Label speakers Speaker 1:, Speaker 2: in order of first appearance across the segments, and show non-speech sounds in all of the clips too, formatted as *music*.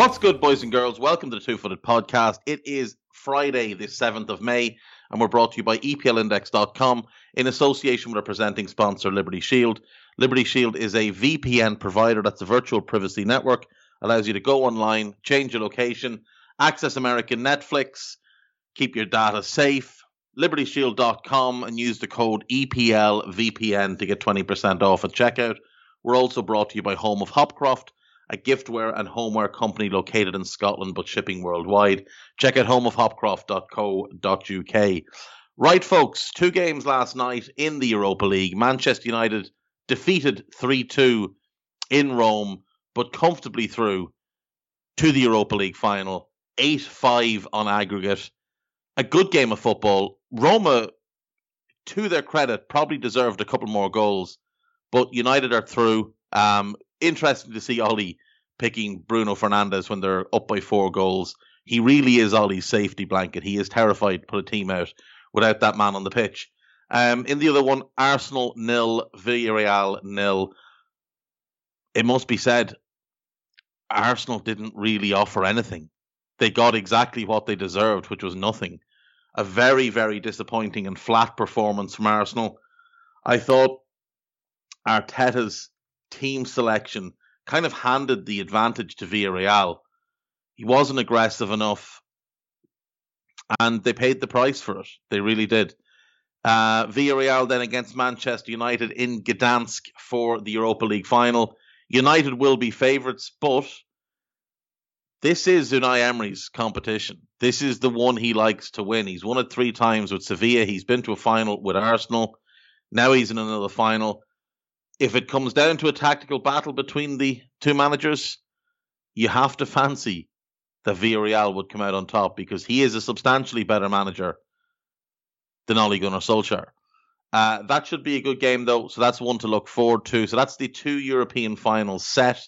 Speaker 1: What's good, boys and girls? Welcome to the Two Footed Podcast. It is Friday, the 7th of May, and we're brought to you by EPLindex.com in association with our presenting sponsor, Liberty Shield. Liberty Shield is a VPN provider that's a virtual privacy network, allows you to go online, change your location, access American Netflix, keep your data safe. LibertyShield.com and use the code EPLVPN to get 20% off at checkout. We're also brought to you by Home of Hopcroft a giftware and homeware company located in Scotland but shipping worldwide. Check out homeofhopcroft.co.uk. Right, folks, two games last night in the Europa League. Manchester United defeated 3 2 in Rome, but comfortably through to the Europa League final. 8 5 on aggregate. A good game of football. Roma, to their credit, probably deserved a couple more goals, but United are through. Um, interesting to see Ollie picking Bruno Fernandes when they're up by four goals. He really is Ollie's safety blanket. He is terrified to put a team out without that man on the pitch. Um, in the other one, Arsenal nil, Villarreal nil. It must be said, Arsenal didn't really offer anything. They got exactly what they deserved, which was nothing. A very, very disappointing and flat performance from Arsenal. I thought Arteta's team selection kind of handed the advantage to Villarreal. He wasn't aggressive enough, and they paid the price for it. They really did. Uh, Villarreal then against Manchester United in Gdansk for the Europa League final. United will be favourites, but this is Unai Emery's competition. This is the one he likes to win. He's won it three times with Sevilla. He's been to a final with Arsenal. Now he's in another final if it comes down to a tactical battle between the two managers, you have to fancy that Villarreal would come out on top because he is a substantially better manager than Ole Gunnar Solskjaer. Uh, that should be a good game, though. So that's one to look forward to. So that's the two European finals set.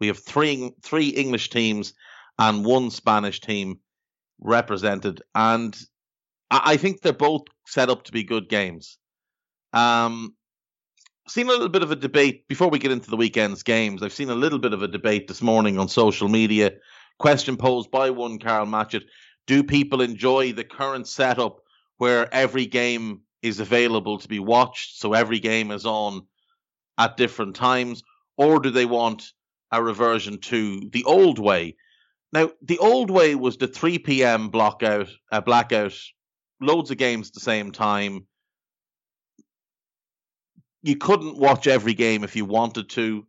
Speaker 1: We have three three English teams and one Spanish team represented, and I, think they're both set up to be good games. Um, seen a little bit of a debate before we get into the weekend's games. I've seen a little bit of a debate this morning on social media. Question posed by one Carl Matchett: Do people enjoy the current setup where every game is available to be watched, so every game is on at different times, or do they want a reversion to the old way? Now, the old way was the 3 p.m. blockout, uh, blackout, loads of games at the same time you couldn't watch every game if you wanted to.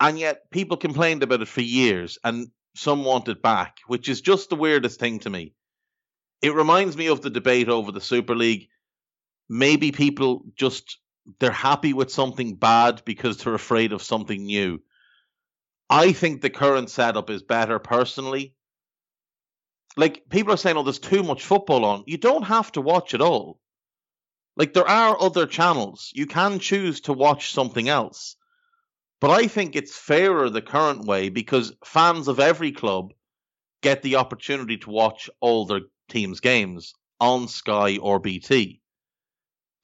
Speaker 1: And yet people complained about it for years and some want it back, which is just the weirdest thing to me. It reminds me of the debate over the Super League. Maybe people just they're happy with something bad because they're afraid of something new. I think the current setup is better personally. Like people are saying, oh, there's too much football on. You don't have to watch it all. Like there are other channels. You can choose to watch something else. But I think it's fairer the current way because fans of every club get the opportunity to watch all their team's games on Sky or BT.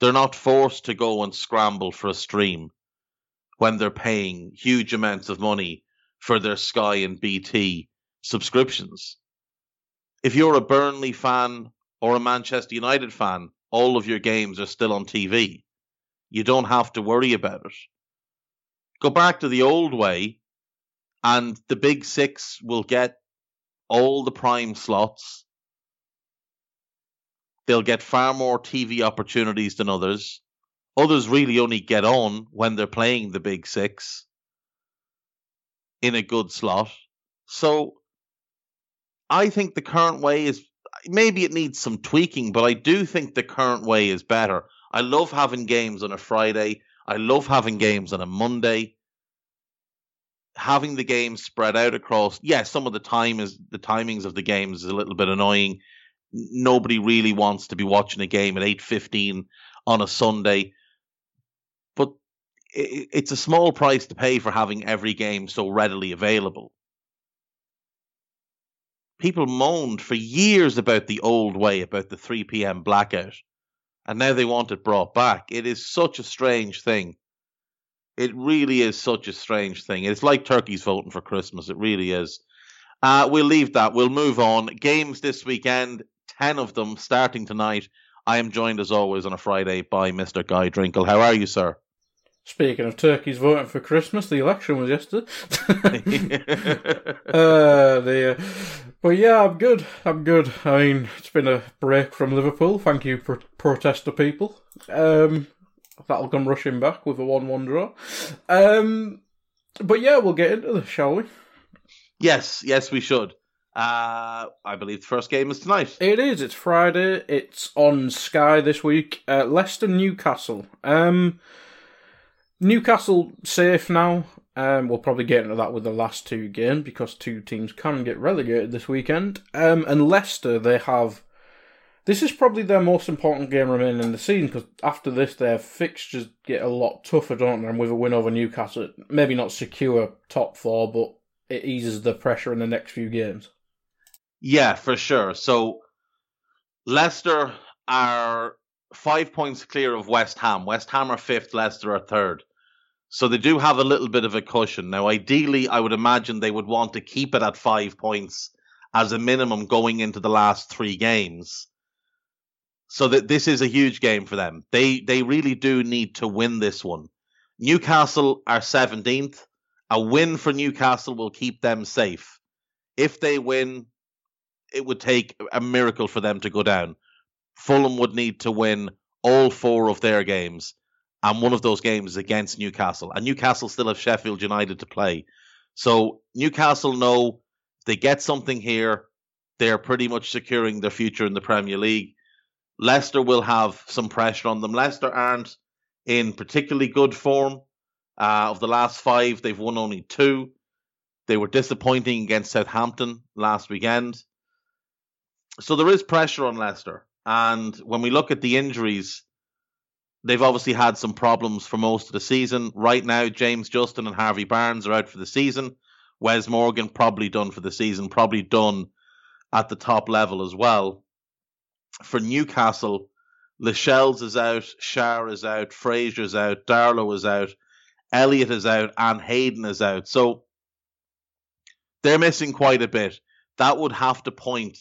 Speaker 1: They're not forced to go and scramble for a stream when they're paying huge amounts of money for their Sky and BT subscriptions. If you're a Burnley fan or a Manchester United fan, all of your games are still on TV. You don't have to worry about it. Go back to the old way, and the big six will get all the prime slots. They'll get far more TV opportunities than others. Others really only get on when they're playing the big six in a good slot. So I think the current way is maybe it needs some tweaking, but I do think the current way is better. I love having games on a Friday. I love having games on a Monday. Having the games spread out across, yes, yeah, some of the time is the timings of the games is a little bit annoying. Nobody really wants to be watching a game at eight fifteen on a Sunday, but it's a small price to pay for having every game so readily available people moaned for years about the old way, about the 3 p.m. blackout, and now they want it brought back. It is such a strange thing. It really is such a strange thing. It's like turkeys voting for Christmas. It really is. Uh, we'll leave that. We'll move on. Games this weekend, 10 of them starting tonight. I am joined as always on a Friday by Mr. Guy Drinkle. How are you, sir?
Speaker 2: Speaking of turkeys voting for Christmas, the election was yesterday. *laughs* *laughs* uh, the, uh, but yeah, I'm good. I'm good. I mean, it's been a break from Liverpool. Thank you, pro- protester people. Um, that'll come rushing back with a one-one draw. Um, but yeah, we'll get into this, shall we?
Speaker 1: Yes, yes, we should. Uh, I believe the first game is tonight.
Speaker 2: It is. It's Friday. It's on Sky this week. Uh, Leicester Newcastle. Um, Newcastle safe now. Um, we'll probably get into that with the last two games because two teams can get relegated this weekend. Um, and Leicester, they have. This is probably their most important game remaining in the season because after this, their fixtures get a lot tougher, don't they? And with a win over Newcastle, maybe not secure top four, but it eases the pressure in the next few games.
Speaker 1: Yeah, for sure. So Leicester are five points clear of West Ham. West Ham are fifth, Leicester are third. So they do have a little bit of a cushion. Now, ideally, I would imagine they would want to keep it at five points as a minimum going into the last three games. So that this is a huge game for them. They they really do need to win this one. Newcastle are 17th. A win for Newcastle will keep them safe. If they win, it would take a miracle for them to go down. Fulham would need to win all four of their games and one of those games is against Newcastle. And Newcastle still have Sheffield United to play. So Newcastle know they get something here, they're pretty much securing their future in the Premier League. Leicester will have some pressure on them. Leicester aren't in particularly good form. Uh, of the last five, they've won only two. They were disappointing against Southampton last weekend. So there is pressure on Leicester. And when we look at the injuries, They've obviously had some problems for most of the season. Right now, James Justin and Harvey Barnes are out for the season. Wes Morgan probably done for the season, probably done at the top level as well. For Newcastle, Lascelles is out, Schär is out, Fraser's out, Darlow is out, Elliot is out, and Hayden is out. So they're missing quite a bit. That would have to point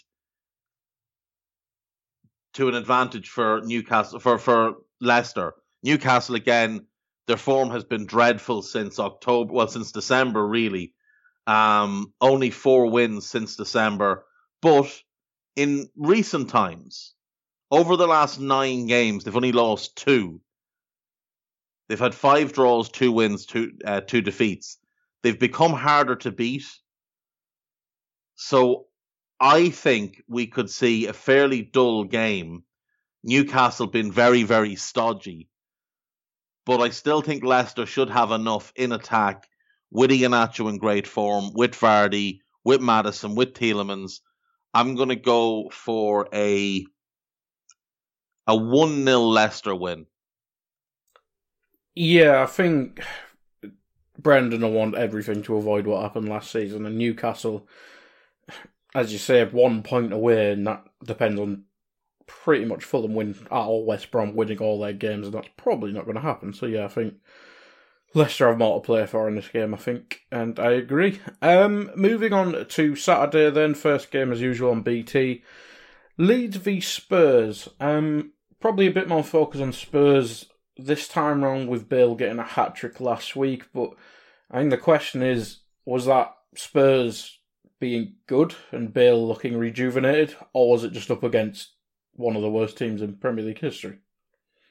Speaker 1: to an advantage for Newcastle for for Leicester. Newcastle again, their form has been dreadful since October, well, since December, really. Um, only four wins since December. But in recent times, over the last nine games, they've only lost two. They've had five draws, two wins, two uh, two defeats. They've become harder to beat. So I think we could see a fairly dull game Newcastle been very, very stodgy. But I still think Leicester should have enough in attack with Iheanacho in great form, with Vardy, with Maddison, with Tielemans. I'm going to go for a a 1 0 Leicester win.
Speaker 2: Yeah, I think Brendan will want everything to avoid what happened last season. And Newcastle, as you say, one point away, and that depends on pretty much Fulham win at all West Brom winning all their games, and that's probably not going to happen. So yeah, I think Leicester have more to play for in this game, I think, and I agree. Um, moving on to Saturday, then first game as usual on BT. Leeds v Spurs. Um, probably a bit more focus on Spurs this time round with Bale getting a hat trick last week. But I think the question is, was that Spurs being good and Bale looking rejuvenated, or was it just up against one of the worst teams in Premier League history?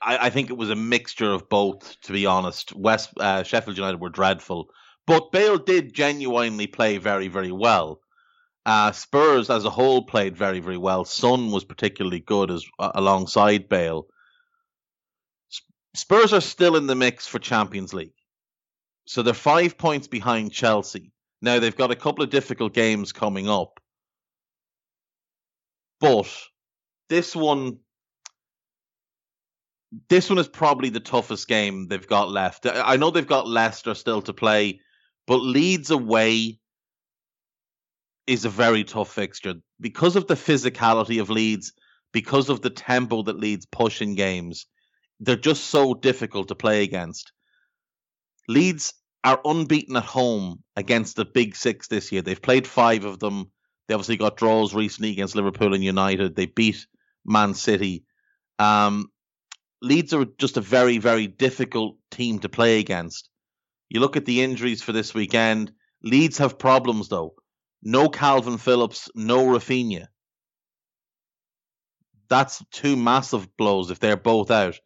Speaker 1: I, I think it was a mixture of both. To be honest, West uh, Sheffield United were dreadful, but Bale did genuinely play very, very well. Uh, Spurs as a whole played very, very well. Son was particularly good as uh, alongside Bale. Spurs are still in the mix for Champions League, so they're five points behind Chelsea. Now they've got a couple of difficult games coming up, but this one, this one is probably the toughest game they've got left. I know they've got Leicester still to play, but Leeds away is a very tough fixture because of the physicality of Leeds, because of the tempo that Leeds push in games. They're just so difficult to play against. Leeds are unbeaten at home against the Big Six this year. They've played five of them. They obviously got draws recently against Liverpool and United. They beat Man City. Um, Leeds are just a very, very difficult team to play against. You look at the injuries for this weekend. Leeds have problems though. No Kalvin Phillips, no Raphinha. That's two massive blows if they're both out.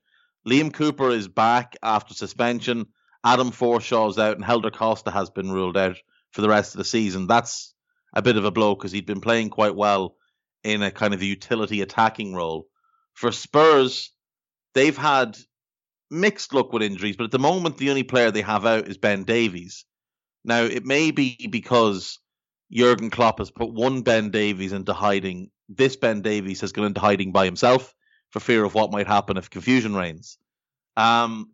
Speaker 1: Liam Cooper is back after suspension. Adam Forshaw's out, and Helder Costa has been ruled out for the rest of the season. That's a bit of a blow because he'd been playing quite well in a kind of utility attacking role. For Spurs, they've had mixed luck with injuries, but at the moment, the only player they have out is Ben Davies. Now, it may be because Jurgen Klopp has put one Ben Davies into hiding. This Ben Davies has gone into hiding by himself for fear of what might happen if confusion reigns. Um,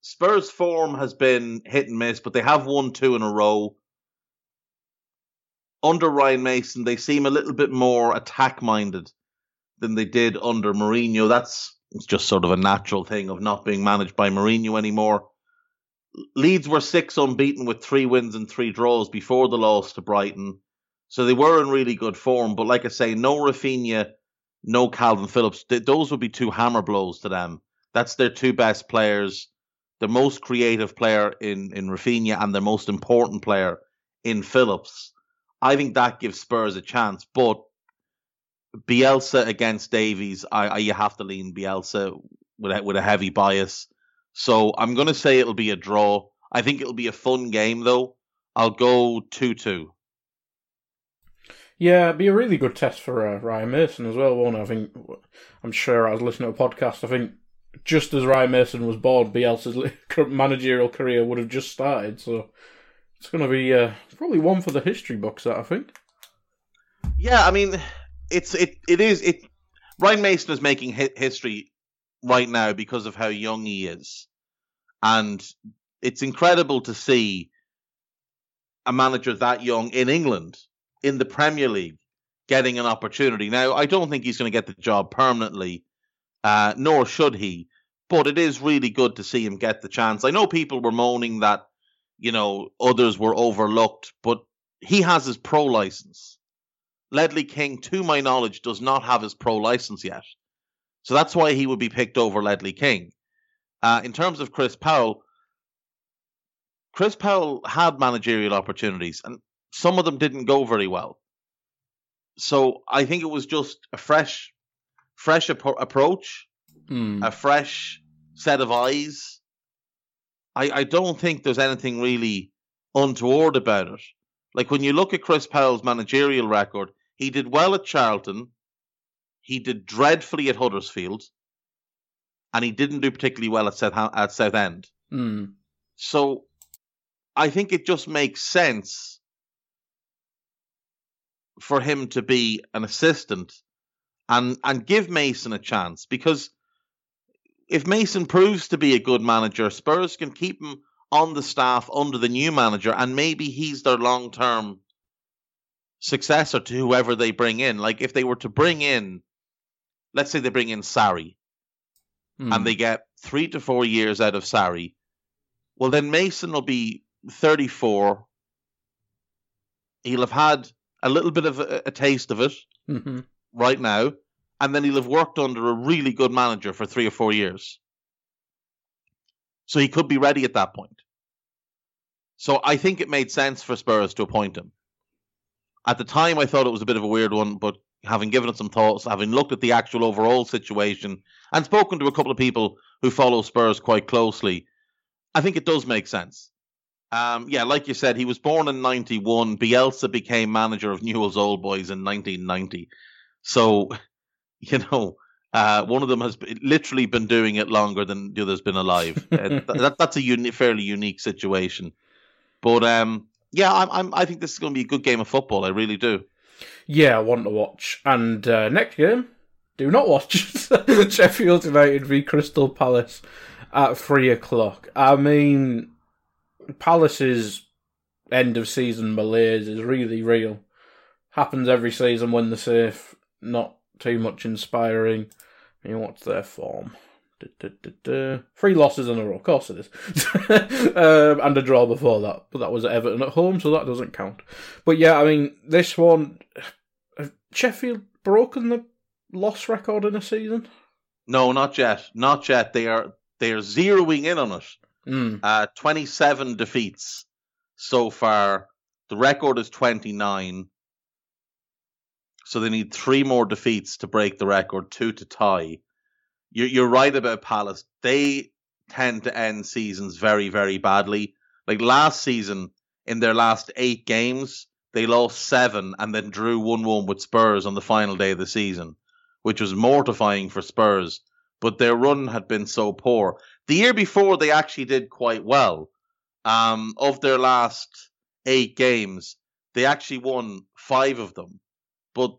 Speaker 1: Spurs' form has been hit and miss, but they have won two in a row. Under Ryan Mason, they seem a little bit more attack minded than they did under Mourinho. That's just sort of a natural thing of not being managed by Mourinho anymore. Leeds were six unbeaten with three wins and three draws before the loss to Brighton. So they were in really good form. But like I say, no Raphinha, no Kalvin Phillips. Those would be two hammer blows to them. That's their two best players, the most creative player in, in Raphinha and the most important player in Phillips. I think that gives Spurs a chance. But Bielsa against Davies, I, I you have to lean Bielsa with a, with a heavy bias. So I'm going to say it'll be a draw. I think it'll be a fun game though. I'll go two two.
Speaker 2: Yeah, it'd be a really good test for uh, Ryan Mason as well, won't it? I think I'm sure I was listening to a podcast. I think just as Ryan Mason was born, Bielsa's *laughs* managerial career would have just started. So it's going to be uh, probably one for the history books. That I think.
Speaker 1: Yeah, I mean, it's it it is it. Ryan Mason is making history right now because of how young he is, and it's incredible to see a manager that young in England in the Premier League getting an opportunity. Now, I don't think he's going to get the job permanently, uh, nor should he. But it is really good to see him get the chance. I know people were moaning that, you know, others were overlooked, but he has his pro license. Ledley King, to my knowledge, does not have his pro license yet. So that's why he would be picked over Ledley King. Uh, in terms of Chris Powell, Chris Powell had managerial opportunities, and some of them didn't go very well. So I think it was just a fresh, fresh ap- approach,
Speaker 2: mm.
Speaker 1: a fresh set of eyes. I, I don't think there's anything really untoward about it. Like when you look at Chris Powell's managerial record, he did well at Charlton, he did dreadfully at Huddersfield, and he didn't do particularly well at South at Southend.
Speaker 2: Mm.
Speaker 1: So I think it just makes sense for him to be an assistant and and give Mason a chance because if Mason proves to be a good manager, Spurs can keep him on the staff under the new manager and maybe he's their long term successor to whoever they bring in. Like if they were to bring in let's say they bring in Sarri
Speaker 2: mm.
Speaker 1: and they get three to four years out of Sarri, well, then Mason will be 34. He'll have had a little bit of a, a taste of it.
Speaker 2: Mm-hmm.
Speaker 1: right now, and then he'll have worked under a really good manager for three or four years. So he could be ready at that point. So I think it made sense for Spurs to appoint him. At the time, I thought it was a bit of a weird one, but having given it some thoughts, having looked at the actual overall situation, and spoken to a couple of people who follow Spurs quite closely, I think it does make sense. Um, yeah, like you said, he was born in 91. Bielsa became manager of Newell's Old Boys in 1990. So, *laughs* you know, uh, one of them has literally been doing it longer than the other's been alive. *laughs* uh, that, that's a uni- fairly unique situation. But um, yeah, I'm, I'm, i think this is going to be a good game of football. I really do.
Speaker 2: Yeah, I want to watch. And uh, next game, do not watch *laughs* Sheffield United v Crystal Palace at three o'clock. I mean, Palace's end of season malaise is really real. Happens every season when they're safe. Not too much inspiring. What's their form? Da, da, da, Three losses in a row, of course it is. *laughs* um, and a draw before that, but that was at Everton at home, so that doesn't count. But yeah, I mean, this one, Sheffield broken the loss record in a season?
Speaker 1: No, not yet. Not yet. They are they are zeroing in on it.
Speaker 2: Mm.
Speaker 1: Uh, 27 defeats so far. The record is 29. So they need three more defeats to break the record, two to tie. You're, you're right about Palace. They tend to end seasons very, very badly. Like last season, in their last eight games, they lost seven and then drew 1 1 with Spurs on the final day of the season, which was mortifying for Spurs. But their run had been so poor. The year before, they actually did quite well. Um, of their last eight games, they actually won five of them. But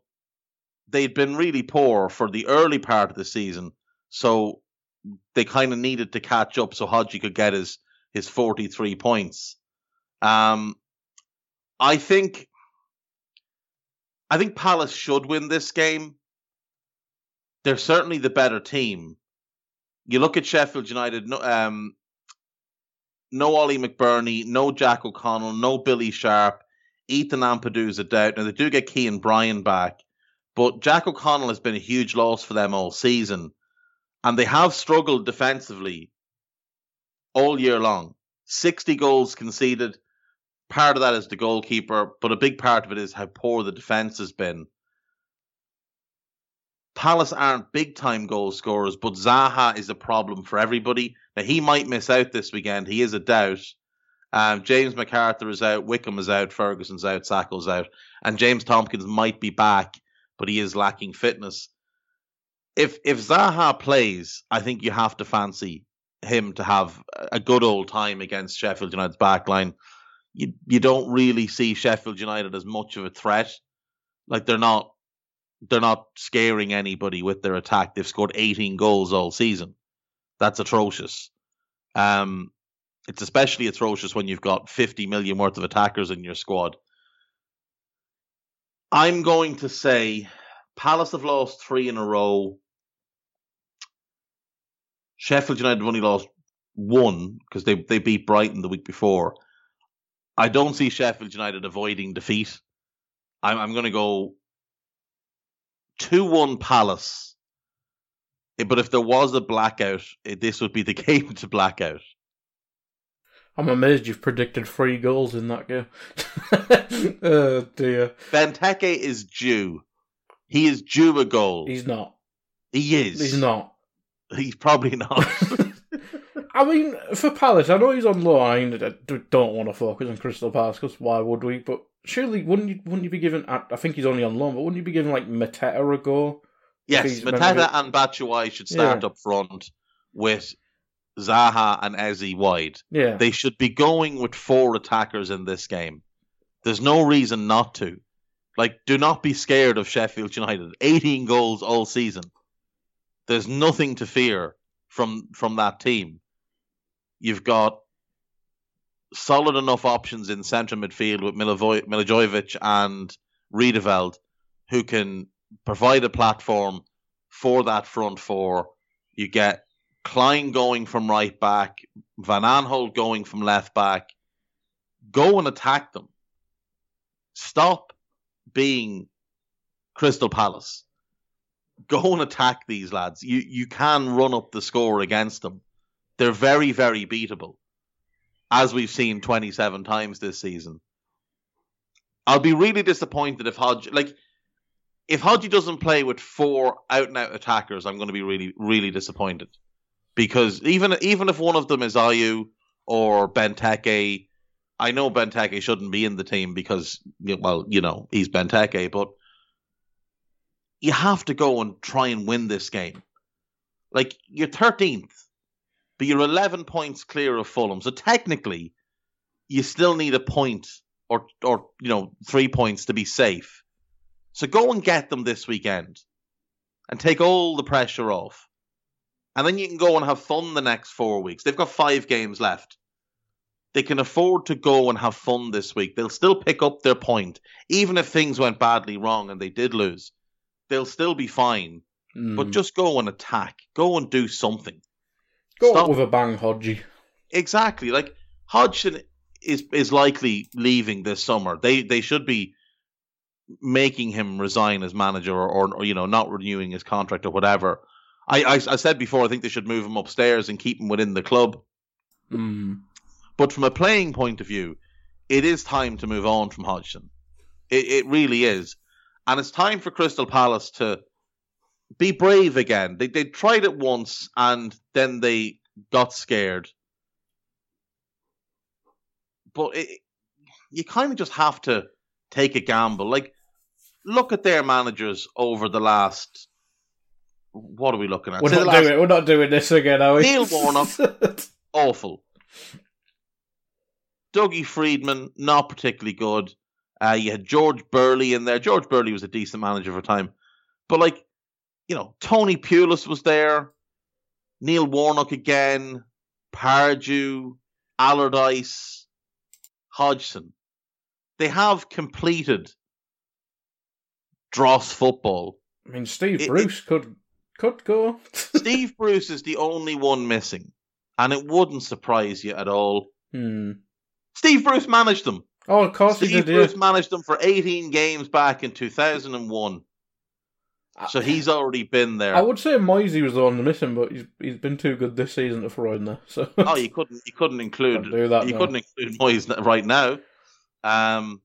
Speaker 1: they'd been really poor for the early part of the season so they kind of needed to catch up so Hodgie could get his his 43 points. Um, I think I think Palace should win this game. They're certainly the better team. You look at Sheffield United, no, um, no Oli McBurnie, no Jack O'Connell, no Billy Sharp, Ethan Ampadu's a doubt. Now they do get Kean Bryan back, but Jack O'Connell has been a huge loss for them all season and they have struggled defensively all year long. 60 goals conceded. Part of that is the goalkeeper, but a big part of it is how poor the defense has been. Palace aren't big time goal scorers, but Zaha is a problem for everybody. Now, he might miss out this weekend. He is a doubt. Um, James McArthur is out, Wickham is out, Ferguson's out, Sakho's out, and James Tomkins might be back, but he is lacking fitness if if Zaha plays, I think you have to fancy him to have a good old time against Sheffield United's backline. You you don't really see Sheffield United as much of a threat. Like they're not they're not scaring anybody with their attack. They've scored 18 goals all season. That's atrocious. Um, it's especially atrocious when you've got 50 million worth of attackers in your squad. I'm going to say Palace have lost three in a row. Sheffield United have only lost one because they they beat Brighton the week before. I don't see Sheffield United avoiding defeat. I'm I'm going to go two one Palace. Eh, but if there was a blackout, eh, this would be the *laughs* game to blackout.
Speaker 2: I'm amazed you've predicted three goals in that game. *laughs* oh dear.
Speaker 1: Benteke is due. He is due a goal.
Speaker 2: He's not.
Speaker 1: He is.
Speaker 2: He's not.
Speaker 1: He's probably not. *laughs* *laughs*
Speaker 2: I mean, for Palace, I know he's on low. I don't want to focus on Crystal Palace because why would we? But surely, wouldn't you? Wouldn't you be given? I think he's only on loan, but wouldn't you be given like Mateta a go?
Speaker 1: Yes, Mateta and Batshuayi should start yeah. up front with Zaha and Eze wide.
Speaker 2: Yeah,
Speaker 1: they should be going with four attackers in this game. There's no reason not to. Like, do not be scared of Sheffield United. 18 goals all season. There's nothing to fear from from that team. You've got solid enough options in central midfield with Milivojevic and Riedewald, who can provide a platform for that front four. You get Klein going from right back, Van Aanholt going from left back. Go and attack them. Stop being Crystal Palace. go and attack these lads. You you can run up the score against them. They're very very beatable, as we've seen 27 times this season. I'll be really disappointed if Hodge like if Hodgie doesn't play with four out and out attackers. I'm going to be really really disappointed because even even if one of them is Ayew or Benteke, I know Benteke shouldn't be in the team because well you know he's Benteke, but you have to go and try and win this game. Like you're 13th, but you're 11 points clear of Fulham. So technically, you still need a point or or you know three points to be safe. So go and get them this weekend, and take all the pressure off, and then you can go and have fun the next four weeks. They've got five games left. They can afford to go and have fun this week. They'll still pick up their point, even if things went badly wrong and they did lose they'll still be fine. Mm. But just go and attack. Go and do something.
Speaker 2: Go Stop. with a bang, Hodgie.
Speaker 1: Exactly. Like Hodgson is is likely leaving this summer. They they should be making him resign as manager or, or, or you know not renewing his contract or whatever. I, I, I said before I think they should move him upstairs and keep him within the club.
Speaker 2: Mm.
Speaker 1: But from a playing point of view, it is time to move on from Hodgson. It, it really is. And it's time for Crystal Palace to be brave again. They they tried it once and then they got scared. But it, you kind of just have to take a gamble. Like, look at their managers over the last. What are we looking at?
Speaker 2: We're, not, last, doing, we're not doing this again, are we?
Speaker 1: Neil Warnock, *laughs* awful. Dougie Freedman, not particularly good. Uh, you had George Burley in there. George Burley was a decent manager for a time. But, like, you know, Tony Pulis was there. Neil Warnock again. Pardew. Allardyce. Hodgson. They have completed dross football.
Speaker 2: I mean, Steve it, Bruce it, could could go. *laughs*
Speaker 1: Steve Bruce is the only one missing, and it wouldn't surprise you at all.
Speaker 2: Hmm.
Speaker 1: Steve Bruce managed them.
Speaker 2: Oh, of course
Speaker 1: Steve
Speaker 2: he did.
Speaker 1: Bruce yeah. managed them for 18 games back in 2001. So he's already been there.
Speaker 2: I would say Moisey was the one missing, but he's he's been too good this season to throw in there. So
Speaker 1: oh, you couldn't you couldn't *laughs* include do that, you couldn't include Moisey right now. Um,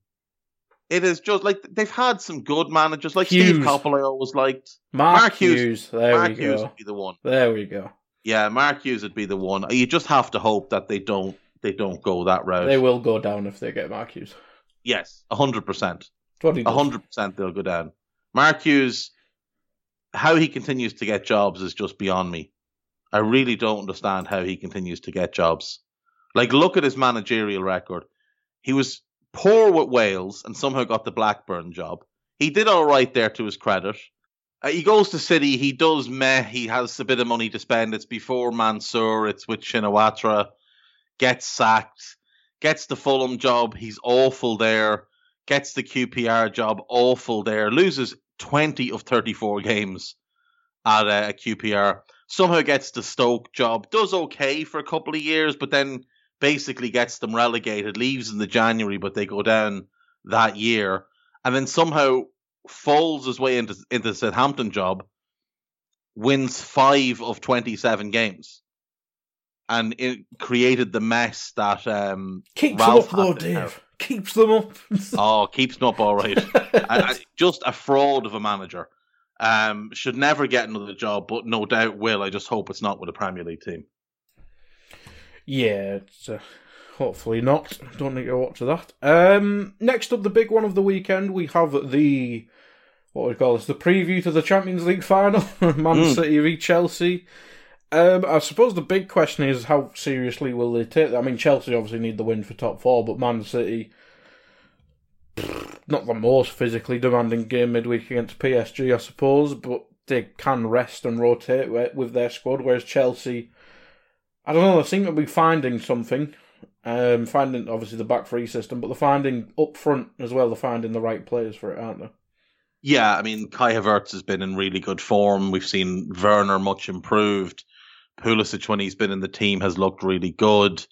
Speaker 1: it is just like they've had some good managers, like Hughes. Steve Coppell. I always liked
Speaker 2: Mark, Mark Hughes. Hughes. There
Speaker 1: Mark
Speaker 2: we
Speaker 1: Hughes would be the one.
Speaker 2: There we go.
Speaker 1: Yeah, Mark Hughes would be the one. You just have to hope that they don't they don't go that route.
Speaker 2: They will go down if they get Mark Hughes.
Speaker 1: Yes, hundred percent. hundred percent, they'll go down. Mark Hughes, how he continues to get jobs is just beyond me. I really don't understand how he continues to get jobs. Like, look at his managerial record. He was poor with Wales and somehow got the Blackburn job. He did all right there to his credit. Uh, he goes to City. He does meh. He has a bit of money to spend. It's before Mansour. It's with Shinawatra. Gets sacked gets the Fulham job, he's awful there. Gets the QPR job, awful there. Loses 20 of 34 games at a, a QPR. Somehow gets the Stoke job, does okay for a couple of years, but then basically gets them relegated, leaves in the January, but they go down that year. And then somehow falls his way into, into the Southampton job, wins five of 27 games and it created the mess that um,
Speaker 2: keeps
Speaker 1: Ralph
Speaker 2: them up though, Dave. Keeps them up. *laughs*
Speaker 1: oh, keeps them up all right. *laughs* I, I, just a fraud of a manager. Um, should never get another job, but no doubt will. I just hope it's not with a Premier League team.
Speaker 2: Yeah, uh, hopefully not. Don't need to watch that. Um, next up, the big one of the weekend, we have the what we call this the preview to the Champions League final. *laughs* Man mm. City v Chelsea. Um, I suppose the big question is how seriously will they take? That? I mean, Chelsea obviously need the win for top four, but Man City, not the most physically demanding game midweek against PSG, I suppose, but they can rest and rotate with their squad. Whereas Chelsea, I don't know, they seem to be finding something. Um, finding obviously the back three system, but they're finding up front as well. They're finding the right players for it, aren't they?
Speaker 1: Yeah, I mean, Kai Havertz has been in really good form. We've seen Werner much improved. Pulisic, when he's been in the team, has looked really good.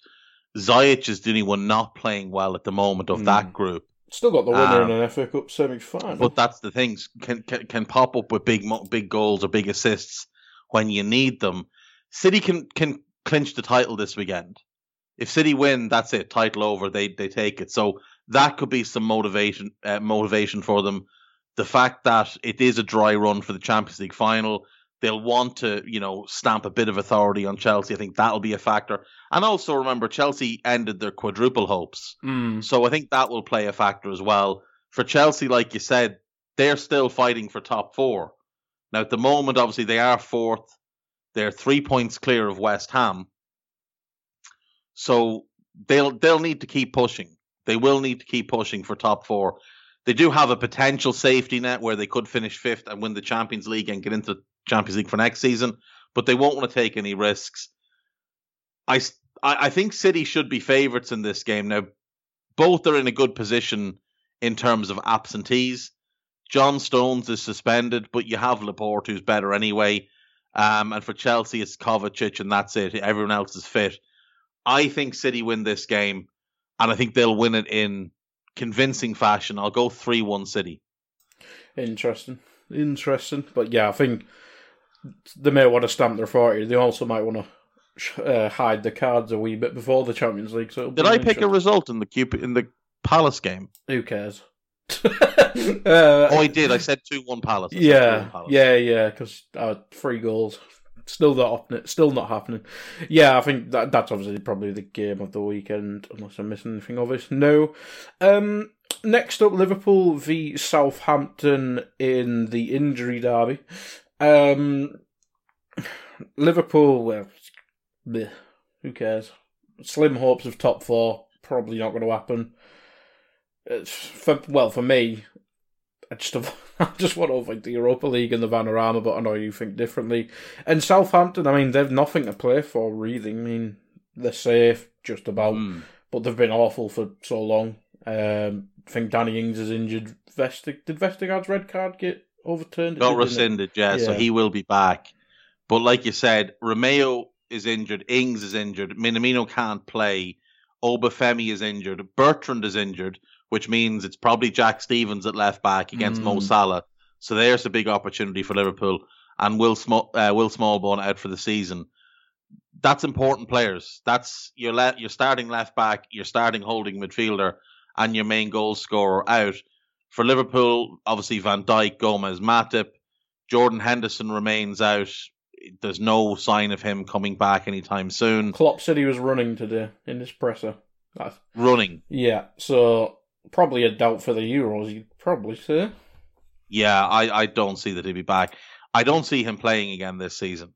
Speaker 1: Ziyech is the only one not playing well at the moment of mm. that group.
Speaker 2: Still got the winner
Speaker 1: Um,
Speaker 2: in an FA Cup semi final.
Speaker 1: But that's the things can, can can pop up with big big goals or big assists when you need them. City can can clinch the title this weekend. If City win, that's it, title over. They they take it. So that could be some motivation uh, motivation for them. The fact that it is a dry run for the Champions League final, they'll want to you know stamp a bit of authority on Chelsea. I think that'll be a factor. And also remember, Chelsea ended their quadruple hopes.
Speaker 2: Mm,
Speaker 1: So I think that will play a factor as well. For Chelsea, like you said, they're still fighting for top four. Now, at the moment, obviously, they are fourth. They're three points clear of West Ham. So they'll they'll need to keep pushing. They will need to keep pushing for top four. They do have a potential safety net where they could finish fifth and win the Champions League and get into the Champions League for next season, but they won't want to take any risks. I, I think City should be favourites in this game. Now, both are in a good position in terms of absentees. John Stones is suspended, but you have Laporte who's better anyway. Um, and for Chelsea, it's Kovacic, and that's it. Everyone else is fit. I think City win this game, and I think they'll win it in convincing fashion. I'll go 3 1 City.
Speaker 2: interesting. Interesting. But yeah, I think they may want to stamp their 40. They also might want to uh, hide the cards a wee bit before the Champions League. So
Speaker 1: Did I pick a result in the Cupid, in the Palace game?
Speaker 2: Who cares? *laughs*
Speaker 1: Oh,
Speaker 2: uh,
Speaker 1: I did. I said 2 1 Palace.
Speaker 2: Yeah,
Speaker 1: Palace.
Speaker 2: yeah, yeah. Because uh, three goals, still not happening. Still not happening. Yeah, I think that that's obviously probably the game of the weekend, unless I'm missing anything obvious. No. Um. Next up, Liverpool v Southampton in the injury derby. Um. Liverpool. Well, bleh, who cares? Slim hopes of top four. Probably not going to happen. It's for well for me. I just *laughs* I just want to avoid the Europa League and the Vanarama, but I know you think differently. And Southampton, I mean, they've nothing to play for, really. I mean, they're safe, just about,
Speaker 1: Hmm.
Speaker 2: but they've been awful for so long. Um, I think Danny Ings is injured. Vestig, did Vestergaard's red card get overturned?
Speaker 1: Got rescinded, yeah, so he will be back. But like you said, Romeu is injured, Ings is injured, Minamino can't play, Obafemi is injured, Bertrand is injured, which means it's probably Jack Stephens at left back against Mo
Speaker 2: Mm.
Speaker 1: Salah. So there's a big opportunity for Liverpool, and Will Small, uh, Will Smallbone out for the season. That's important players. That's your le- your starting left back, your starting holding midfielder, and your main goal scorer out. For Liverpool, obviously Van Dijk, Gomez, Matip, Jordan Henderson remains out. There's no sign of him coming back anytime soon.
Speaker 2: Klopp said he was running today in his presser. That's-
Speaker 1: Running,
Speaker 2: yeah, so probably a doubt for the Euros, you'd probably say.
Speaker 1: yeah, I, I don't see that he'll be back. I don't see him playing again this season.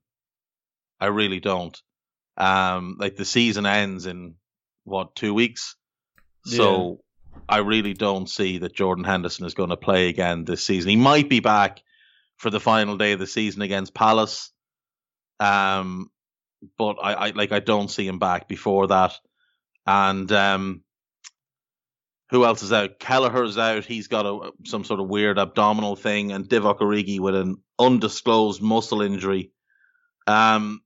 Speaker 1: I really don't. Um, like the season ends in what two weeks, so I really don't see that Jordan Henderson is going to play again this season. He might be back for the final day of the season against Palace, um, but I, I like I don't see him back before that. And um, who else is out? Kelleher's out. He's got a some sort of weird abdominal thing, and Divock Origi with an undisclosed muscle injury. Um,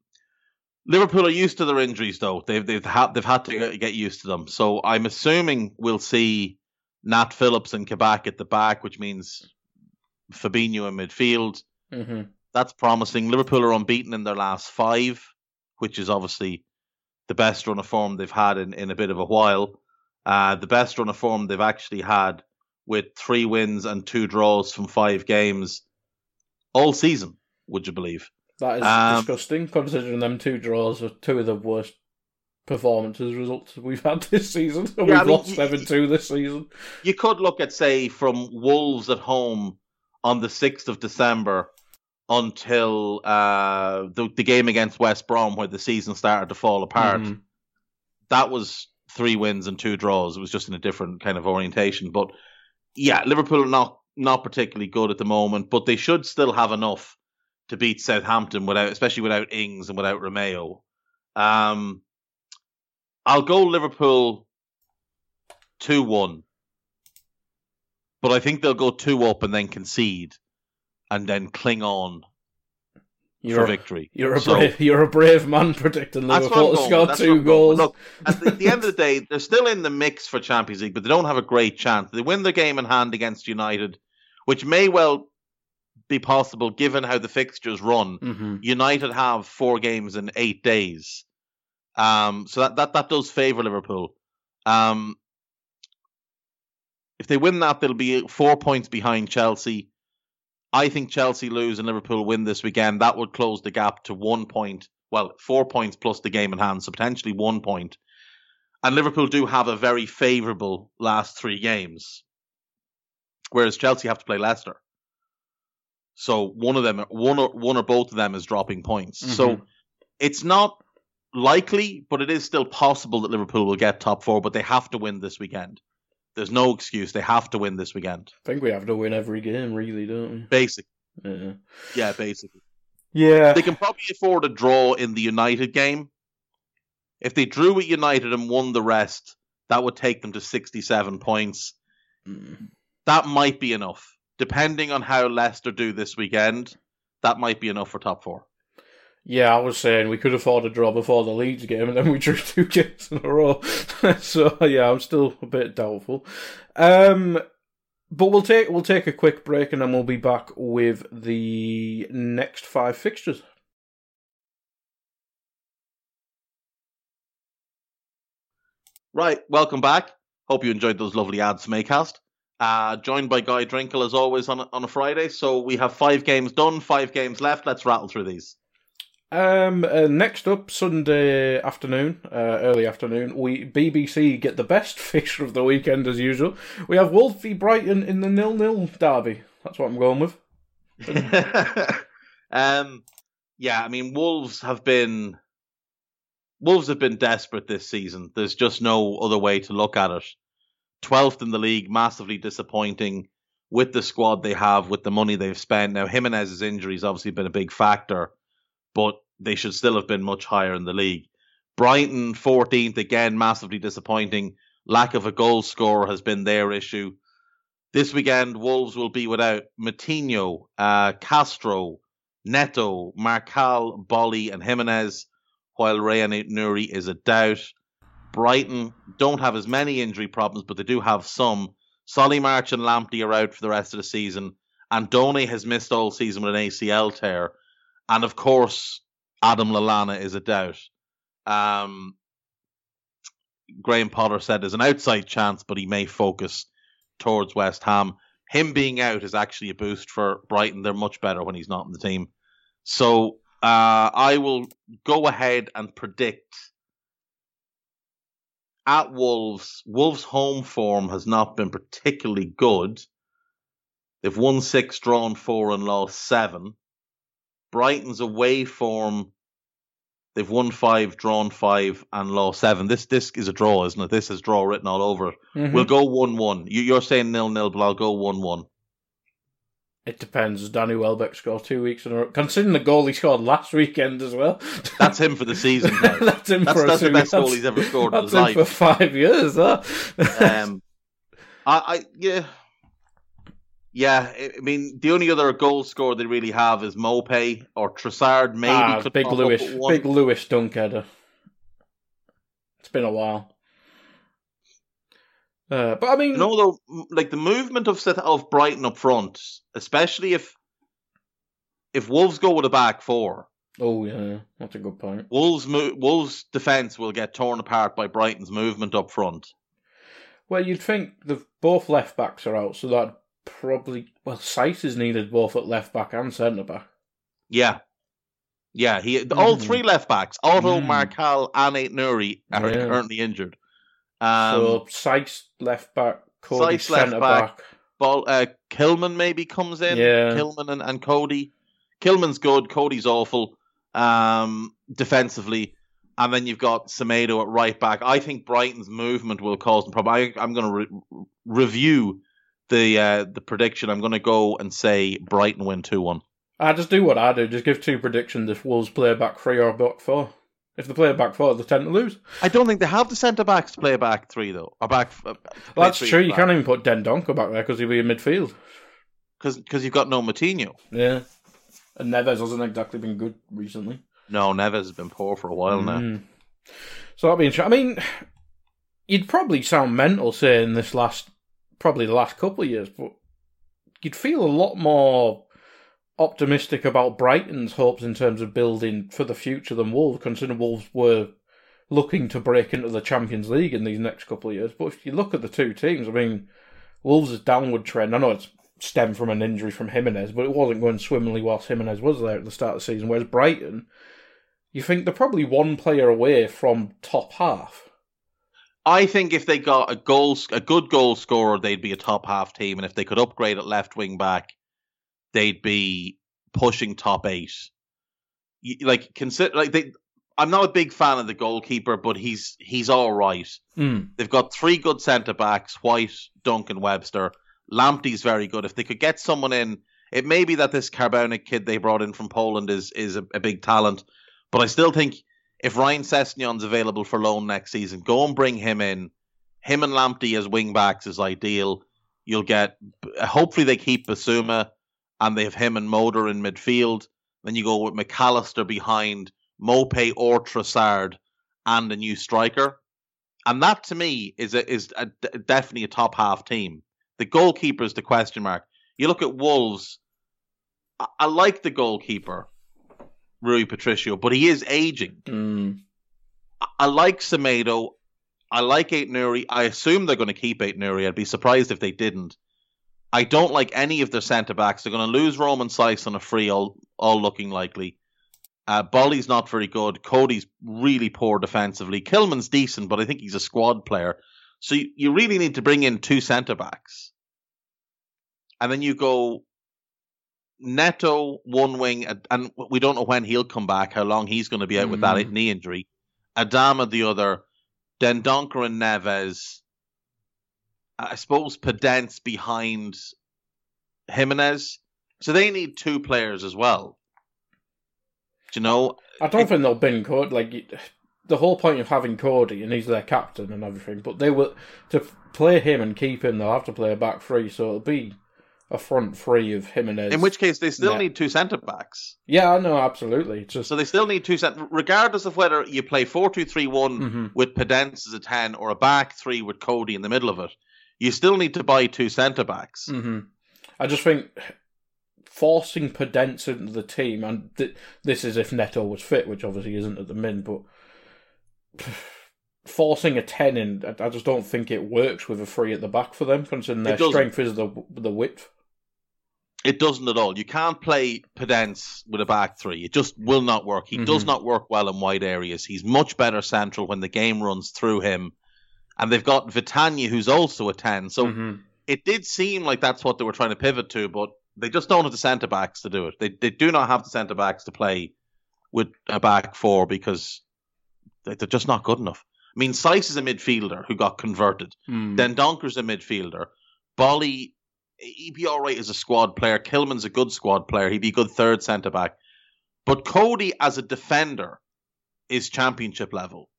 Speaker 1: Liverpool are used to their injuries, though. They've they've had they've had to get used to them. So I'm assuming we'll see Nat Phillips and Kabak at the back, which means Fabinho in midfield.
Speaker 2: hmm
Speaker 1: That's promising. Liverpool are unbeaten in their last five, which is obviously the best run of form they've had in, in a bit of a while. Uh, the best run of form they've actually had with three wins and two draws from five games all season, would you believe?
Speaker 2: That is
Speaker 1: Um,
Speaker 2: disgusting, considering them two draws are two of the worst performances results we've had this season. And *laughs*
Speaker 1: Yeah,
Speaker 2: we've
Speaker 1: mean,
Speaker 2: lost 7 2 this season.
Speaker 1: You could look at, say, from Wolves at home on the 6th of December until uh, the, the game against West Brom where the season started to fall apart.
Speaker 2: Mhm.
Speaker 1: that was three wins and two draws. It was just in a different kind of orientation. But yeah, Liverpool are not not particularly good at the moment, but they should still have enough to beat Southampton without, especially without Ings and without Romeu. Um, I'll go Liverpool two one, but I think they'll go two up and then concede, and then cling on
Speaker 2: You're
Speaker 1: for
Speaker 2: a-
Speaker 1: victory.
Speaker 2: You're a
Speaker 1: So-
Speaker 2: brave, *laughs* you're a brave man predicting
Speaker 1: That's
Speaker 2: Liverpool to score
Speaker 1: that's
Speaker 2: two goals.
Speaker 1: Look, at the, the end of the *laughs* day, they're still in the mix for Champions League, but they don't have a great chance. They win the game in hand against United, which may well be possible given how the fixtures run.
Speaker 2: hmm
Speaker 1: United have four games in eight days, um, so that that, that does favour Liverpool. Um, if they win that, they'll be four points behind Chelsea. I think Chelsea lose and Liverpool win this weekend. That would close the gap to one point. Well, four points plus the game in hand, so potentially one point. And Liverpool do have a very favourable last three games, whereas Chelsea have to play Leicester. So one of them, one or one or both of them, is dropping points. So
Speaker 2: Mhm.
Speaker 1: it's not likely, but it is still possible that Liverpool will get top four. But they have to win this weekend. There's no excuse. They have to win this weekend.
Speaker 2: I think we have to win every game, really, don't
Speaker 1: Basic,
Speaker 2: we? Yeah.
Speaker 1: yeah, basically.
Speaker 2: Yeah.
Speaker 1: They can probably afford a draw in the United game. If they drew with United and won the rest, that would take them to 67 points.
Speaker 2: Mm.
Speaker 1: That might be enough. Depending on how Leicester do this weekend, that might be enough for top four.
Speaker 2: Yeah, I was saying we could afford a draw before the Leeds game, and then we drew two *laughs* games in a row. *laughs* so yeah, I'm still a bit doubtful. Um, but we'll take we'll take a quick break, and then we'll be back with the next five fixtures.
Speaker 1: Right, welcome back. Hope you enjoyed those lovely ads from Acast. Uh, joined by Guy Drinkle as always on on a Friday. So we have five games done, five games left. Let's rattle through these.
Speaker 2: Um, uh, next up, Sunday afternoon, uh, early afternoon, we BBC get the best *laughs* fixture of the weekend as usual. We have Wolves v Brighton in the nil-nil derby. That's what I'm going with. *laughs*
Speaker 1: um, yeah, I mean Wolves have been Wolves have been desperate this season. There's just no other way to look at it. Twelfth in the league, massively disappointing with the squad they have, with the money they've spent. Now Jimenez's injury has obviously been a big factor, but they should still have been much higher in the league. Brighton 14th again, massively disappointing. Lack of a goal scorer has been their issue. This weekend, Wolves will be without Moutinho, uh, Castro, Neto, Marcal, Boly, and Jimenez, while Rayan Nuri is a doubt. Brighton don't have as many injury problems, but they do have some. Solly March and Lamptey are out for the rest of the season. Andone has missed all season with an ACL tear. And of course, Adam Lallana is a doubt. Um, Graham Potter said there's an outside chance, but he may focus towards West Ham. Him being out is actually a boost for Brighton. They're much better when he's not in the team. So uh, I will go ahead and predict at Wolves. Wolves' home form has not been particularly good. They've won six, drawn four, and lost seven. Brighton's away form. They've won five, drawn five, and lost seven. This this is a draw, isn't it? This is draw written all over it.
Speaker 2: Mhm.
Speaker 1: We'll go one one. You, you're saying nil nil, but I'll go one one.
Speaker 2: It depends. Does Danny Welbeck score two weeks in a row? Considering the goal he scored last weekend as well.
Speaker 1: That's him for the season. *laughs*
Speaker 2: that's him
Speaker 1: That's,
Speaker 2: for
Speaker 1: that's the best goal he's ever scored in his
Speaker 2: him for five years. Huh?
Speaker 1: Um, I, I yeah, yeah. I mean, the only other goal scorer they really have is Maupay or Trossard. Maybe
Speaker 2: ah, big Lewis, big Lewis Dunk header. It's been a while. Uh, but I mean,
Speaker 1: no, though, like the movement of of Brighton up front, especially if if Wolves go with a back four,
Speaker 2: oh yeah, that's a good point.
Speaker 1: Wolves mo- Wolves defense will get torn apart by Brighton's movement up front.
Speaker 2: Well, you'd think the both left backs are out, so that probably well, Saïss is needed both at left back and centre back.
Speaker 1: Yeah. Yeah, he all
Speaker 2: Mm.
Speaker 1: three left backs, Otto,
Speaker 2: Mm.
Speaker 1: Marcal, and Aït-Nouri are
Speaker 2: Yeah.
Speaker 1: currently injured. Um,
Speaker 2: so Saïss left back,
Speaker 1: Coady left
Speaker 2: centre
Speaker 1: back.
Speaker 2: back.
Speaker 1: Ball, uh, Kilman maybe comes in.
Speaker 2: Yeah.
Speaker 1: Kilman and, and Coady. Kilman's good. Coady's awful um, defensively. And then you've got Semedo at right back. I think Brighton's movement will cause them problem. I, I'm going to re- review the uh, the prediction. I'm going to go and say Brighton win 2 1.
Speaker 2: I just do what I do. Just give two predictions if Wolves play back three or back four. If they play back four, they tend to lose.
Speaker 1: I don't think they have the centre backs to play back three, though. Or back. Uh,
Speaker 2: Well, that's true. You can't even put Dendoncker back there because he'll be in midfield.
Speaker 1: Because you've got no Moutinho.
Speaker 2: Yeah. And Neves hasn't exactly been good recently.
Speaker 1: No, Neves has been poor for a while now.
Speaker 2: Mm. So that'd be interesting. I mean, you'd probably sound mental saying this last, probably the last couple of years, but you'd feel a lot more optimistic about Brighton's hopes in terms of building for the future than Wolves, considering Wolves were looking to break into the Champions League in these next couple of years. But if you look at the two teams, I mean, Wolves' downward trend, I know it's stemmed from an injury from Jimenez, but it wasn't going swimmingly whilst Jimenez was there at the start of the season. Whereas Brighton, you think they're probably one player away from top half.
Speaker 1: I think if they got a goal, a good goal scorer, they'd be a top half team, and if they could upgrade at left wing back, they'd be pushing top eight. Like consider, like they. I'm not a big fan of the goalkeeper, but he's he's all right.
Speaker 2: Mm.
Speaker 1: They've got three good centre backs: White, Duncan, Webster. Lamptey's very good. If they could get someone in, it may be that this Karbownik kid they brought in from Poland is is a, a big talent, but I still think if Ryan Sessegnon's available for loan next season, go and bring him in. Him and Lamptey as wing backs is ideal. You'll get hopefully they keep Bissouma and they have him and Moder in midfield. Then you go with Mac Allister behind Maupay or Trossard and a new striker. And that to me is a, is a, definitely a top half team. The goalkeeper is the question mark. You look at Wolves. I, I like the goalkeeper, Rui Patricio, but he is aging.
Speaker 2: Mm.
Speaker 1: I, I like Semedo. I like Aït-Nouri. I assume they're going to keep Aït-Nouri. I'd be surprised if they didn't. I don't like any of their centre backs. They're going to lose Roman Saïss on a free, all, all looking likely. Uh, Boly's not very good. Coady's really poor defensively. Kilman's decent, but I think he's a squad player. So you, you really need to bring in two centre backs. And then you go Neto, one wing, and we don't know when he'll come back, how long he's going to be out mm. with that mm. knee injury. Adama, the other. Dendoncker and Neves. I suppose Podence behind Jimenez. So they need two players as well. Do you know?
Speaker 2: I don't it, think they'll bin Coady. Like the whole point of having Coady and he's their captain and everything, but they will to play him and keep him. They'll have to play a back three, so it'll be a front three of Jimenez.
Speaker 1: In which case, they still need two centre backs.
Speaker 2: Yeah, no, absolutely. Just...
Speaker 1: So they still need two centre, regardless of whether you play four two three one mm-hmm. with Podence as a ten or a back three with Coady in the middle of it you still need to buy two centre backs.
Speaker 2: Mm-hmm. I just think forcing Podence into the team, and th- this is if Neto was fit, which obviously isn't at the min, but *sighs* forcing a 10 in, I just don't think it works with a three at the back for them, considering their strength is the the width.
Speaker 1: It doesn't at all. You can't play Podence with a back three. It just will not work. He mm-hmm. does not work well in wide areas. He's much better central when the game runs through him and they've got Vitinha, who's also a 10. So mm-hmm. it did seem like that's what they were trying to pivot to, but they just don't have the centre backs to do it. They, they do not have the centre backs to play with a back four because they're just not good enough. I mean, Saïss is a midfielder who got converted.
Speaker 2: Mm.
Speaker 1: Dendoncker's a midfielder. Boly, he'd be all right as a squad player. Kilman's a good squad player. He'd be a good third centre back. But Coady as a defender, is championship level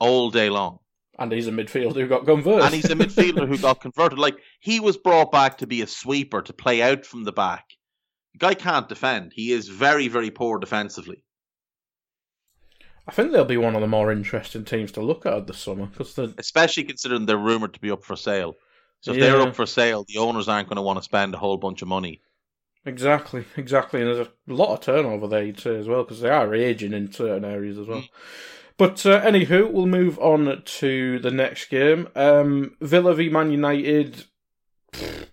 Speaker 1: all day long.
Speaker 2: And he's a midfielder who got converted.
Speaker 1: And he's a midfielder who got converted. Like he was brought back to be a sweeper to play out from the back. The guy can't defend. He is very, very poor defensively.
Speaker 2: I think they'll be one of the more interesting teams to look at this summer because
Speaker 1: especially considering they're rumored to be up for sale. So if yeah. they're up for sale, the owners aren't going to want to spend a whole bunch of money.
Speaker 2: Exactly, *laughs* exactly, and there's a lot of turnover there you'd say as well because they are aging in certain areas as well. Mm. But uh, anywho, we'll move on to the next game. Um, Villa v Man United. Pfft,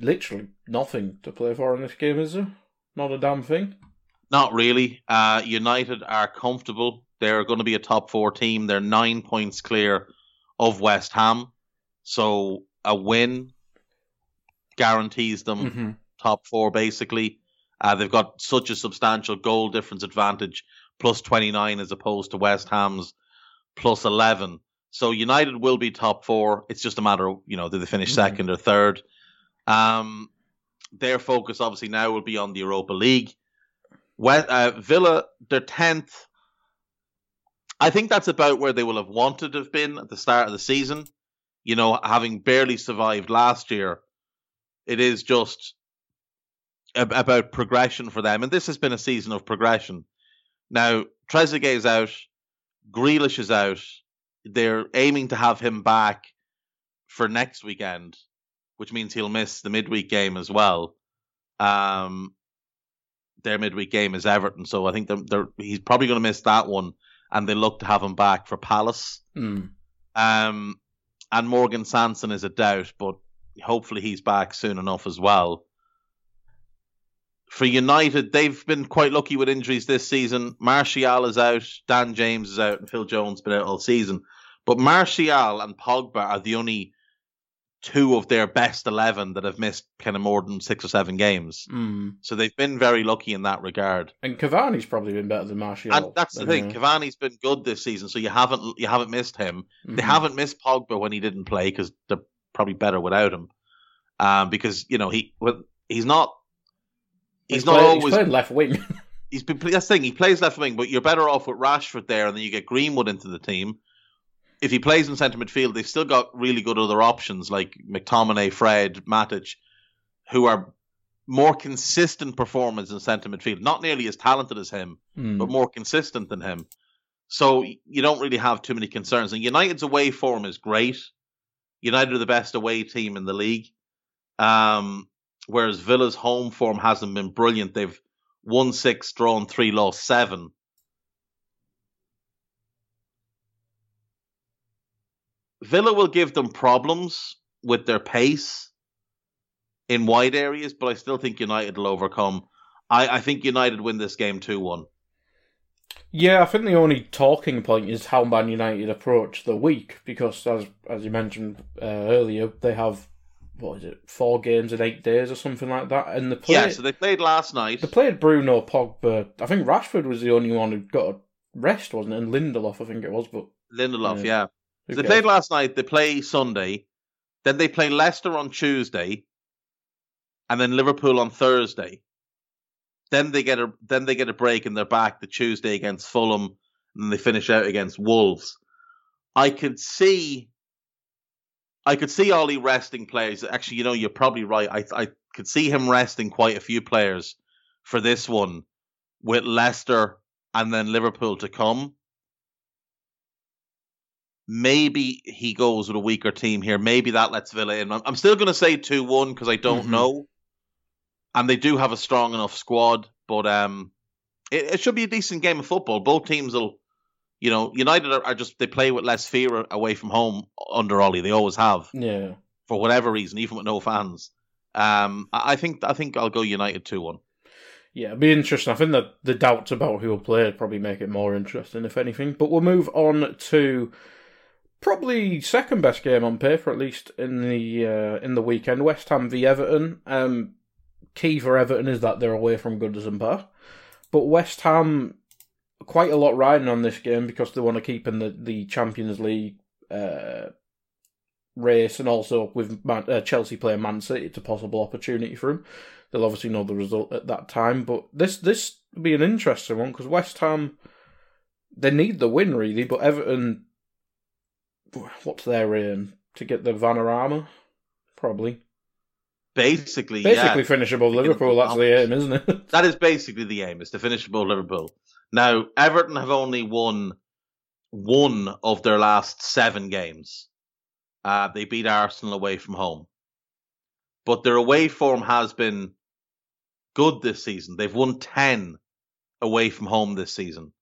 Speaker 2: literally nothing to play for in this game, is there? Not a damn thing.
Speaker 1: Not really. Uh, United are comfortable. They're going to be a top four team. They're nine points clear of West Ham. So a win guarantees them mm-hmm. top four, basically. Uh, they've got such a substantial goal difference advantage plus 29 as opposed to West Ham's plus 11. So United will be top four. It's just a matter of, you know, do they finish mm-hmm. second or third? Um, their focus obviously now will be on the Europa League. Uh, Villa, they're 10th. I think that's about where they will have wanted to have been at the start of the season. You know, having barely survived last year, it is just about progression for them, and this has been a season of progression. Now Trezeguet is out, Grealish is out. They're aiming to have him back for next weekend, which means he'll miss the midweek game as well. Um, their midweek game is Everton, so I think they're, they're, he's probably going to miss that one, and they look to have him back for Palace.
Speaker 2: Mm.
Speaker 1: Um, and Morgan Sanson is a doubt, but hopefully he's back soon enough as well. For United, they've been quite lucky with injuries this season. Martial is out, Dan James is out, and Phil Jones has been out all season. But Martial and Pogba are the only two of their best 11 that have missed kind of more than six or seven games.
Speaker 2: Mm.
Speaker 1: So they've been very lucky in that regard.
Speaker 2: And Cavani's probably been better than Martial.
Speaker 1: And that's the thing.
Speaker 2: Yeah.
Speaker 1: Cavani's been good this season, so you haven't you haven't missed him. They
Speaker 2: Mhm.
Speaker 1: haven't missed Pogba when he didn't play because they're probably better without him. Um, because you know he well, he's not he's, not
Speaker 2: played-
Speaker 1: always
Speaker 2: He's playing left wing. *laughs*
Speaker 1: he's been that's the thing he plays left wing, but you're better off with Rashford there, and then you get Greenwood into the team. If he plays in centre midfield, they've still got really good other options like McTominay, Fred, Matic, who are more consistent performers in centre midfield. Not nearly as talented as him,
Speaker 2: Mm.
Speaker 1: but more consistent than him. So you don't really have too many concerns. And United's away form is great. United are the best away team in the league. Um, whereas Villa's home form hasn't been brilliant. They've won six, drawn three, lost seven. Villa will give them problems with their pace in wide areas, but I still think United will overcome. I, I think United win this game 2 1.
Speaker 2: Yeah, I think the only talking point is how Man United approach the week because, as as you mentioned uh, earlier, they have what is it, four games in eight days or something like that, and the play
Speaker 1: Yeah, so they played last night.
Speaker 2: they played Bruno Pogba. I think Rashford was the only one who got a rest, wasn't it? And Lindelof, I think it was, but
Speaker 1: Lindelof,
Speaker 2: Yeah.
Speaker 1: yeah.
Speaker 2: Who
Speaker 1: They played last night. They play Sunday. Then they play Leicester on Tuesday, and then Liverpool on Thursday. Then they get a then they get a break and they're back the Tuesday against Fulham, and they finish out against Wolves. I could see, I could see Ole resting players. Actually, you know, you're probably right. I I could see him resting quite a few players for this one, with Leicester and then Liverpool to come maybe he goes with a weaker team here. Maybe that lets Villa in. I'm, still going to say 2 1 because I don't
Speaker 2: Mhm.
Speaker 1: know. And they do have a strong enough squad, but um, it, it should be a decent game of football. Both teams will, you know, United are, are just, they play with less fear away from home under Ole. They always have,
Speaker 2: yeah.
Speaker 1: for whatever reason, even with no fans. Um, I I think I think I'll go United 2 1.
Speaker 2: Yeah, it'd be interesting. I think that the doubts about who will play would probably make it more interesting, if anything. But we'll move on to probably second best game on paper, at least in the uh, in the weekend. West Ham v Everton. Um, key for Everton is that they're away from Goodison Park, but West Ham quite a lot riding on this game because they want to keep in the the Champions League. Uh, race and also with Man- uh, Chelsea playing Man City, it's a possible opportunity for him. They'll obviously know the result at that time, but this this will be an interesting one because West Ham they need the win really, but Everton, what's their aim to get the Vanarama? Probably,
Speaker 1: Basically,
Speaker 2: basically
Speaker 1: yeah.
Speaker 2: finish above Liverpool. That's the aim, isn't it? *laughs*
Speaker 1: That is basically the aim, is to finish above Liverpool. Now, Everton have only won one of their last seven games. Uh, they beat Arsenal away from home. But their away form has been good this season. They've won 10 away from home this season,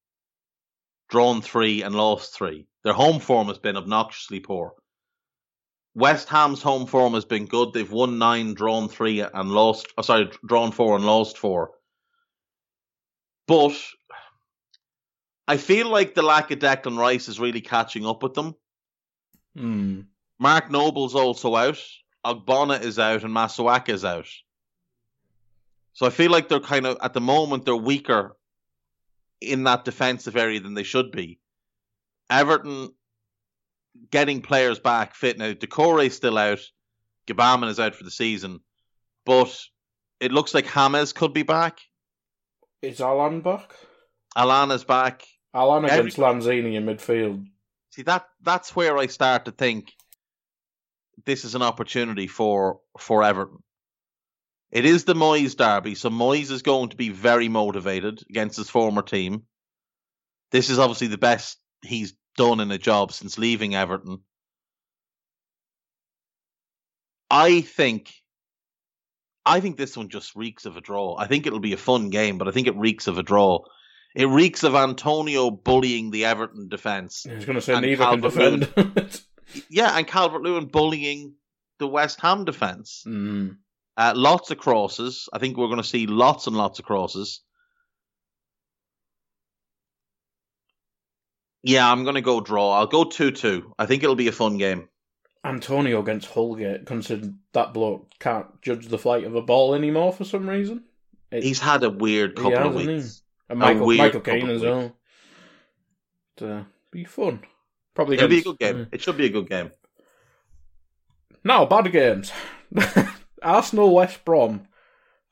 Speaker 1: drawn three and lost three. Their home form has been obnoxiously poor. West Ham's home form has been good. They've won nine, drawn three, and lost. Oh, sorry, drawn four and lost four. But I feel like the lack of Declan Rice is really catching up with them.
Speaker 2: Hmm.
Speaker 1: Mark Noble's also out. Ogbonna is out, and Masuaka is out. So I feel like they're kind of at the moment they're weaker in that defensive area than they should be. Everton getting players back fit now. Doucouré's still out. Gbamin is out for the season, but it looks like James could be back.
Speaker 2: Is Allan back?
Speaker 1: Allan is back.
Speaker 2: Allan
Speaker 1: Every-
Speaker 2: against Lanzini in midfield.
Speaker 1: See that that's where I start to think this is an opportunity for for Everton It is the Moyes derby, so Moyes is going to be very motivated against his former team. This is obviously the best he's done in a job since leaving Everton. I think I think this one just reeks of a draw. I think it'll be a fun game, but I think it reeks of a draw. It reeks of Antonio bullying the Everton defence.
Speaker 2: Was going to say neither can defend. *laughs*
Speaker 1: Yeah, and Calvert Lewin bullying the West Ham defence.
Speaker 2: mm.
Speaker 1: Uh, lots of crosses. I think we're going to see lots and lots of crosses. Yeah, I'm going to go draw. I'll go 2 2. I think it'll be a fun game.
Speaker 2: Antonio against Holgate, considered that bloke can't judge the flight of a ball anymore for some reason. It-
Speaker 1: He's had a weird couple of
Speaker 2: has, hasn't he?
Speaker 1: weeks.
Speaker 2: And
Speaker 1: A
Speaker 2: Michael,
Speaker 1: weird
Speaker 2: Michael Keane
Speaker 1: of
Speaker 2: as well. Uh, be fun. Probably
Speaker 1: It'll be a good game. It should be a good game.
Speaker 2: Now, bad games. *laughs* Arsenal, West Brom.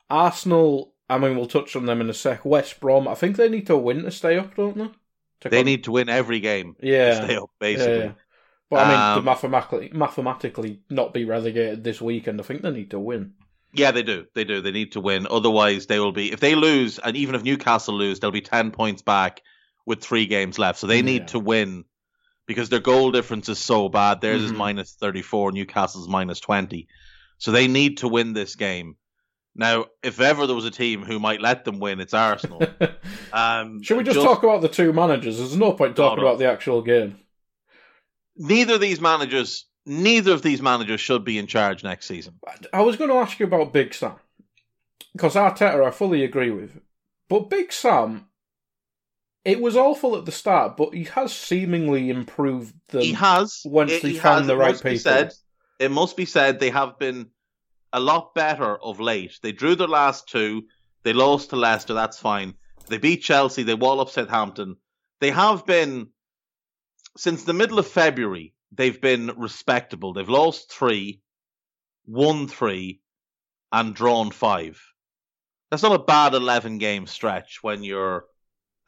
Speaker 2: Arsenal, I mean, we'll touch on them in a sec. West Brom, I think they need to win to stay up, don't they? To
Speaker 1: They
Speaker 2: con-
Speaker 1: need to win every game to
Speaker 2: yeah,
Speaker 1: stay up,
Speaker 2: yeah,
Speaker 1: basically.
Speaker 2: yeah. But I mean,
Speaker 1: Um,
Speaker 2: to mathematically, mathematically not be relegated this weekend, I think they need to win.
Speaker 1: Yeah, they do. They do. They need to win. Otherwise, they will be. If they lose, and even if Newcastle lose, they'll be ten points back with three games left. So they need
Speaker 2: Yeah.
Speaker 1: to win because their goal difference is so bad. Theirs is
Speaker 2: Mhm.
Speaker 1: minus thirty four. Newcastle's minus twenty. So they need to win this game. Now, if ever there was a team who might let them win, it's Arsenal. *laughs* um,
Speaker 2: Should we just, talk about the two managers? There's no point talking about the actual game.
Speaker 1: Neither of these managers, neither of these managers should be in charge next season.
Speaker 2: I was going to ask you about Big Sam because Arteta, I fully agree with, but Big Sam, it was awful at the start, but he has seemingly improved them.
Speaker 1: he has
Speaker 2: once
Speaker 1: it-
Speaker 2: they
Speaker 1: he
Speaker 2: found the right people.
Speaker 1: said, it must be said they have been a lot better of late. They drew their last two. They lost to Leicester. That's fine. They beat Chelsea. They wall up Southampton. They have been since the middle of February. They've been respectable. They've lost three, won three, and drawn five. That's not a bad eleven game stretch when you're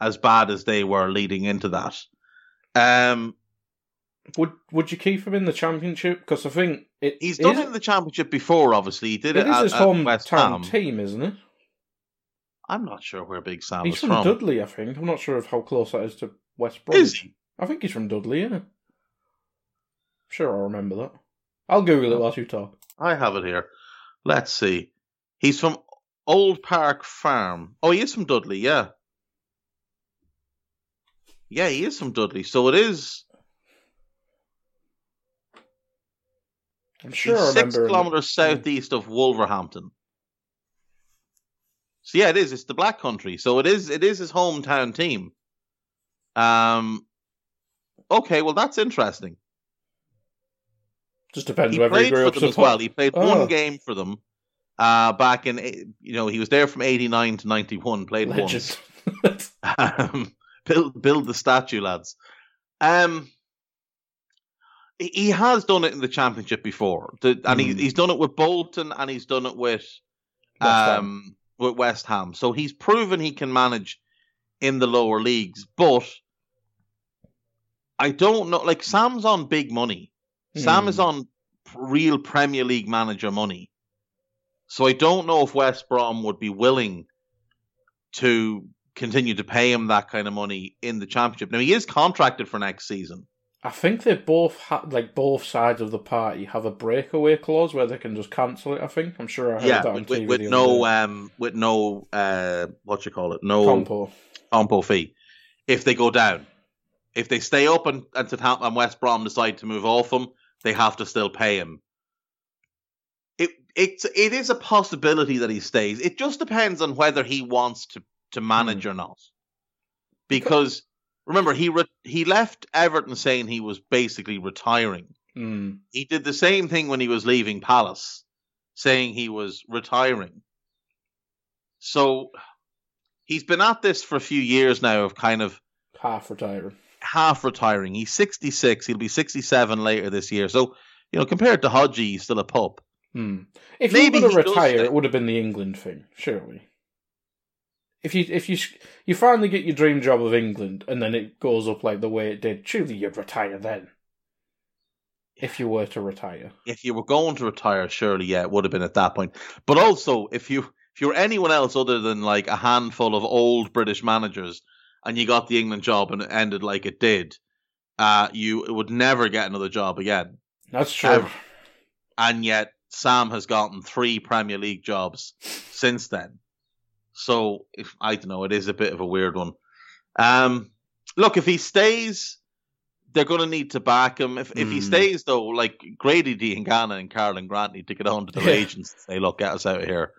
Speaker 1: as bad as they were leading into that. Um,
Speaker 2: Would Would you keep him in the championship? Because I think it,
Speaker 1: He's done
Speaker 2: is-
Speaker 1: it in the championship before. Obviously, he did it,
Speaker 2: It is
Speaker 1: at,
Speaker 2: his
Speaker 1: West
Speaker 2: hometown
Speaker 1: Ham.
Speaker 2: team, isn't it?
Speaker 1: I'm not sure where Big Sam
Speaker 2: He's
Speaker 1: is
Speaker 2: from, He's
Speaker 1: from.
Speaker 2: Dudley, I think. I'm not sure of how close that is to West Brom.
Speaker 1: Is he?
Speaker 2: I think he's from Dudley, isn't yeah. Sure, I remember that. I'll Google it whilst you talk.
Speaker 1: I have it here. Let's see. He's from Old Park Farm. Oh, he is from Dudley. Yeah. Yeah, he is from Dudley. So it is.
Speaker 2: I'm sure
Speaker 1: six kilometers southeast of Wolverhampton. So yeah, it is. It's the Black Country. So it is. It is his hometown team. Um. Okay, well that's interesting.
Speaker 2: Just depends
Speaker 1: he
Speaker 2: whether he
Speaker 1: played
Speaker 2: grew
Speaker 1: for
Speaker 2: up
Speaker 1: them as well. He played
Speaker 2: Oh.
Speaker 1: one game for them. Uh, back in you know he was there from eighty nine to ninety one. Played
Speaker 2: Legend.
Speaker 1: once. *laughs* Um, build build the statue, lads. Um, he, has done it in the championship before, and he,
Speaker 2: Hmm.
Speaker 1: he's done it with Bolton, and he's done it with
Speaker 2: West Ham.
Speaker 1: um with West Ham. So he's proven he can manage in the lower leagues, but I don't know. Like Sam's on big money. Sam
Speaker 2: Hmm.
Speaker 1: is on real Premier League manager money. So I don't know if West Brom would be willing to continue to pay him that kind of money in the championship. Now he is contracted for next season.
Speaker 2: I think they both ha- like both sides of the party have a breakaway clause where they can just cancel it. I think I'm sure I heard
Speaker 1: yeah,
Speaker 2: that on
Speaker 1: with,
Speaker 2: TV
Speaker 1: with, no um with no uh what you call it no
Speaker 2: compo.
Speaker 1: compo fee if they go down. If they stay up and and, Southampton and West Brom decide to move off him, they have to still pay him. It it's it is a possibility that he stays. It just depends on whether he wants to to manage or not. Because remember he re- he left Everton saying he was basically retiring.
Speaker 2: Mm.
Speaker 1: He did the same thing when he was leaving Palace, saying he was retiring. So he's been at this for a few years now of kind of
Speaker 2: Half retiring.
Speaker 1: half retiring. He's 66. He'll be 67 later this year. So, you know, compared to Hodgie, he's still a pup.
Speaker 2: Hmm. If
Speaker 1: Maybe he
Speaker 2: going
Speaker 1: does
Speaker 2: to retire, it would have been the England thing, surely. If you if you you finally get your dream job of England and then it goes up like the way it did, surely you'd retire then. if you were to retire.
Speaker 1: If you were going to retire, surely, yeah, it would have been at that point. But also, if you if you're anyone else other than like a handful of old British managers, and you got the England job and it ended like it did, uh, you would never get another job again.
Speaker 2: That's true.
Speaker 1: Ever. And yet, Sam has gotten three Premier League jobs since then. So if I don't know, it is a bit of a weird one. Um, look, if he stays, they're going to need to back him. If if he
Speaker 2: Mm.
Speaker 1: stays though, like Grady Diangana and Karlan Grant need to get on to their
Speaker 2: Yeah.
Speaker 1: agents and say, "Look, get us out of here,"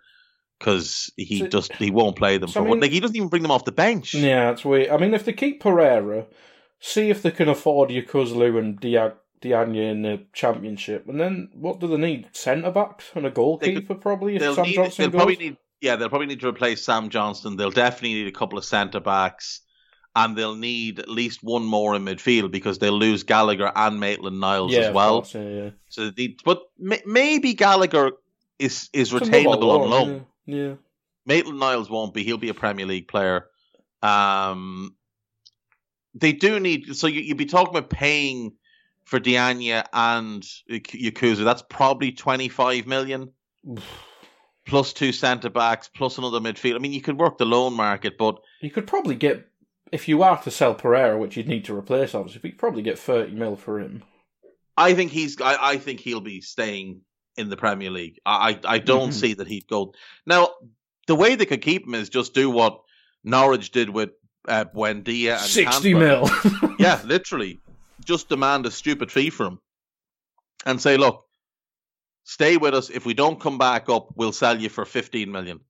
Speaker 1: because he
Speaker 2: So-
Speaker 1: just he won't play them
Speaker 2: so
Speaker 1: for
Speaker 2: I
Speaker 1: what.
Speaker 2: mean-
Speaker 1: Like he doesn't even bring them off the bench.
Speaker 2: Yeah, it's weird. I mean, if they keep Pereira, see if they can afford Yokuşlu and Dia- Diagne in the championship, and then what do they need? Centre backs and a goalkeeper, probably. If Sam
Speaker 1: need.
Speaker 2: Johnstone
Speaker 1: They'll
Speaker 2: goes.
Speaker 1: probably need. Yeah, they'll probably need to replace Sam Johnstone. They'll definitely need a couple of centre backs, and they'll need at least one more in midfield because they'll lose Gallagher and Maitland Niles
Speaker 2: yeah,
Speaker 1: as well.
Speaker 2: course, yeah, yeah.
Speaker 1: So they but may, maybe Gallagher is is retainable on loan.
Speaker 2: Yeah. yeah.
Speaker 1: Maitland Niles won't be. He'll be a Premier League player. Um, they do need. So you, you'd be talking about paying for Diagne and Yokuşlu. That's probably twenty five million plus two centre backs plus another midfield. I mean, you could work the loan market, but
Speaker 2: You could probably get if you are to sell Pereira, which you'd need to replace, obviously. You could probably get thirty mil for him.
Speaker 1: I think he's. I, I think he'll be staying in the Premier League. I I, I don't
Speaker 2: Mhm.
Speaker 1: see that he'd go now. The way they could keep him is just do what Norwich did with uh, Buendia and
Speaker 2: Sixty
Speaker 1: Cantwell.
Speaker 2: mil.
Speaker 1: yeah, literally, just demand a stupid fee for him, and say, look, stay with us. If we don't come back up, we'll sell you for fifteen million.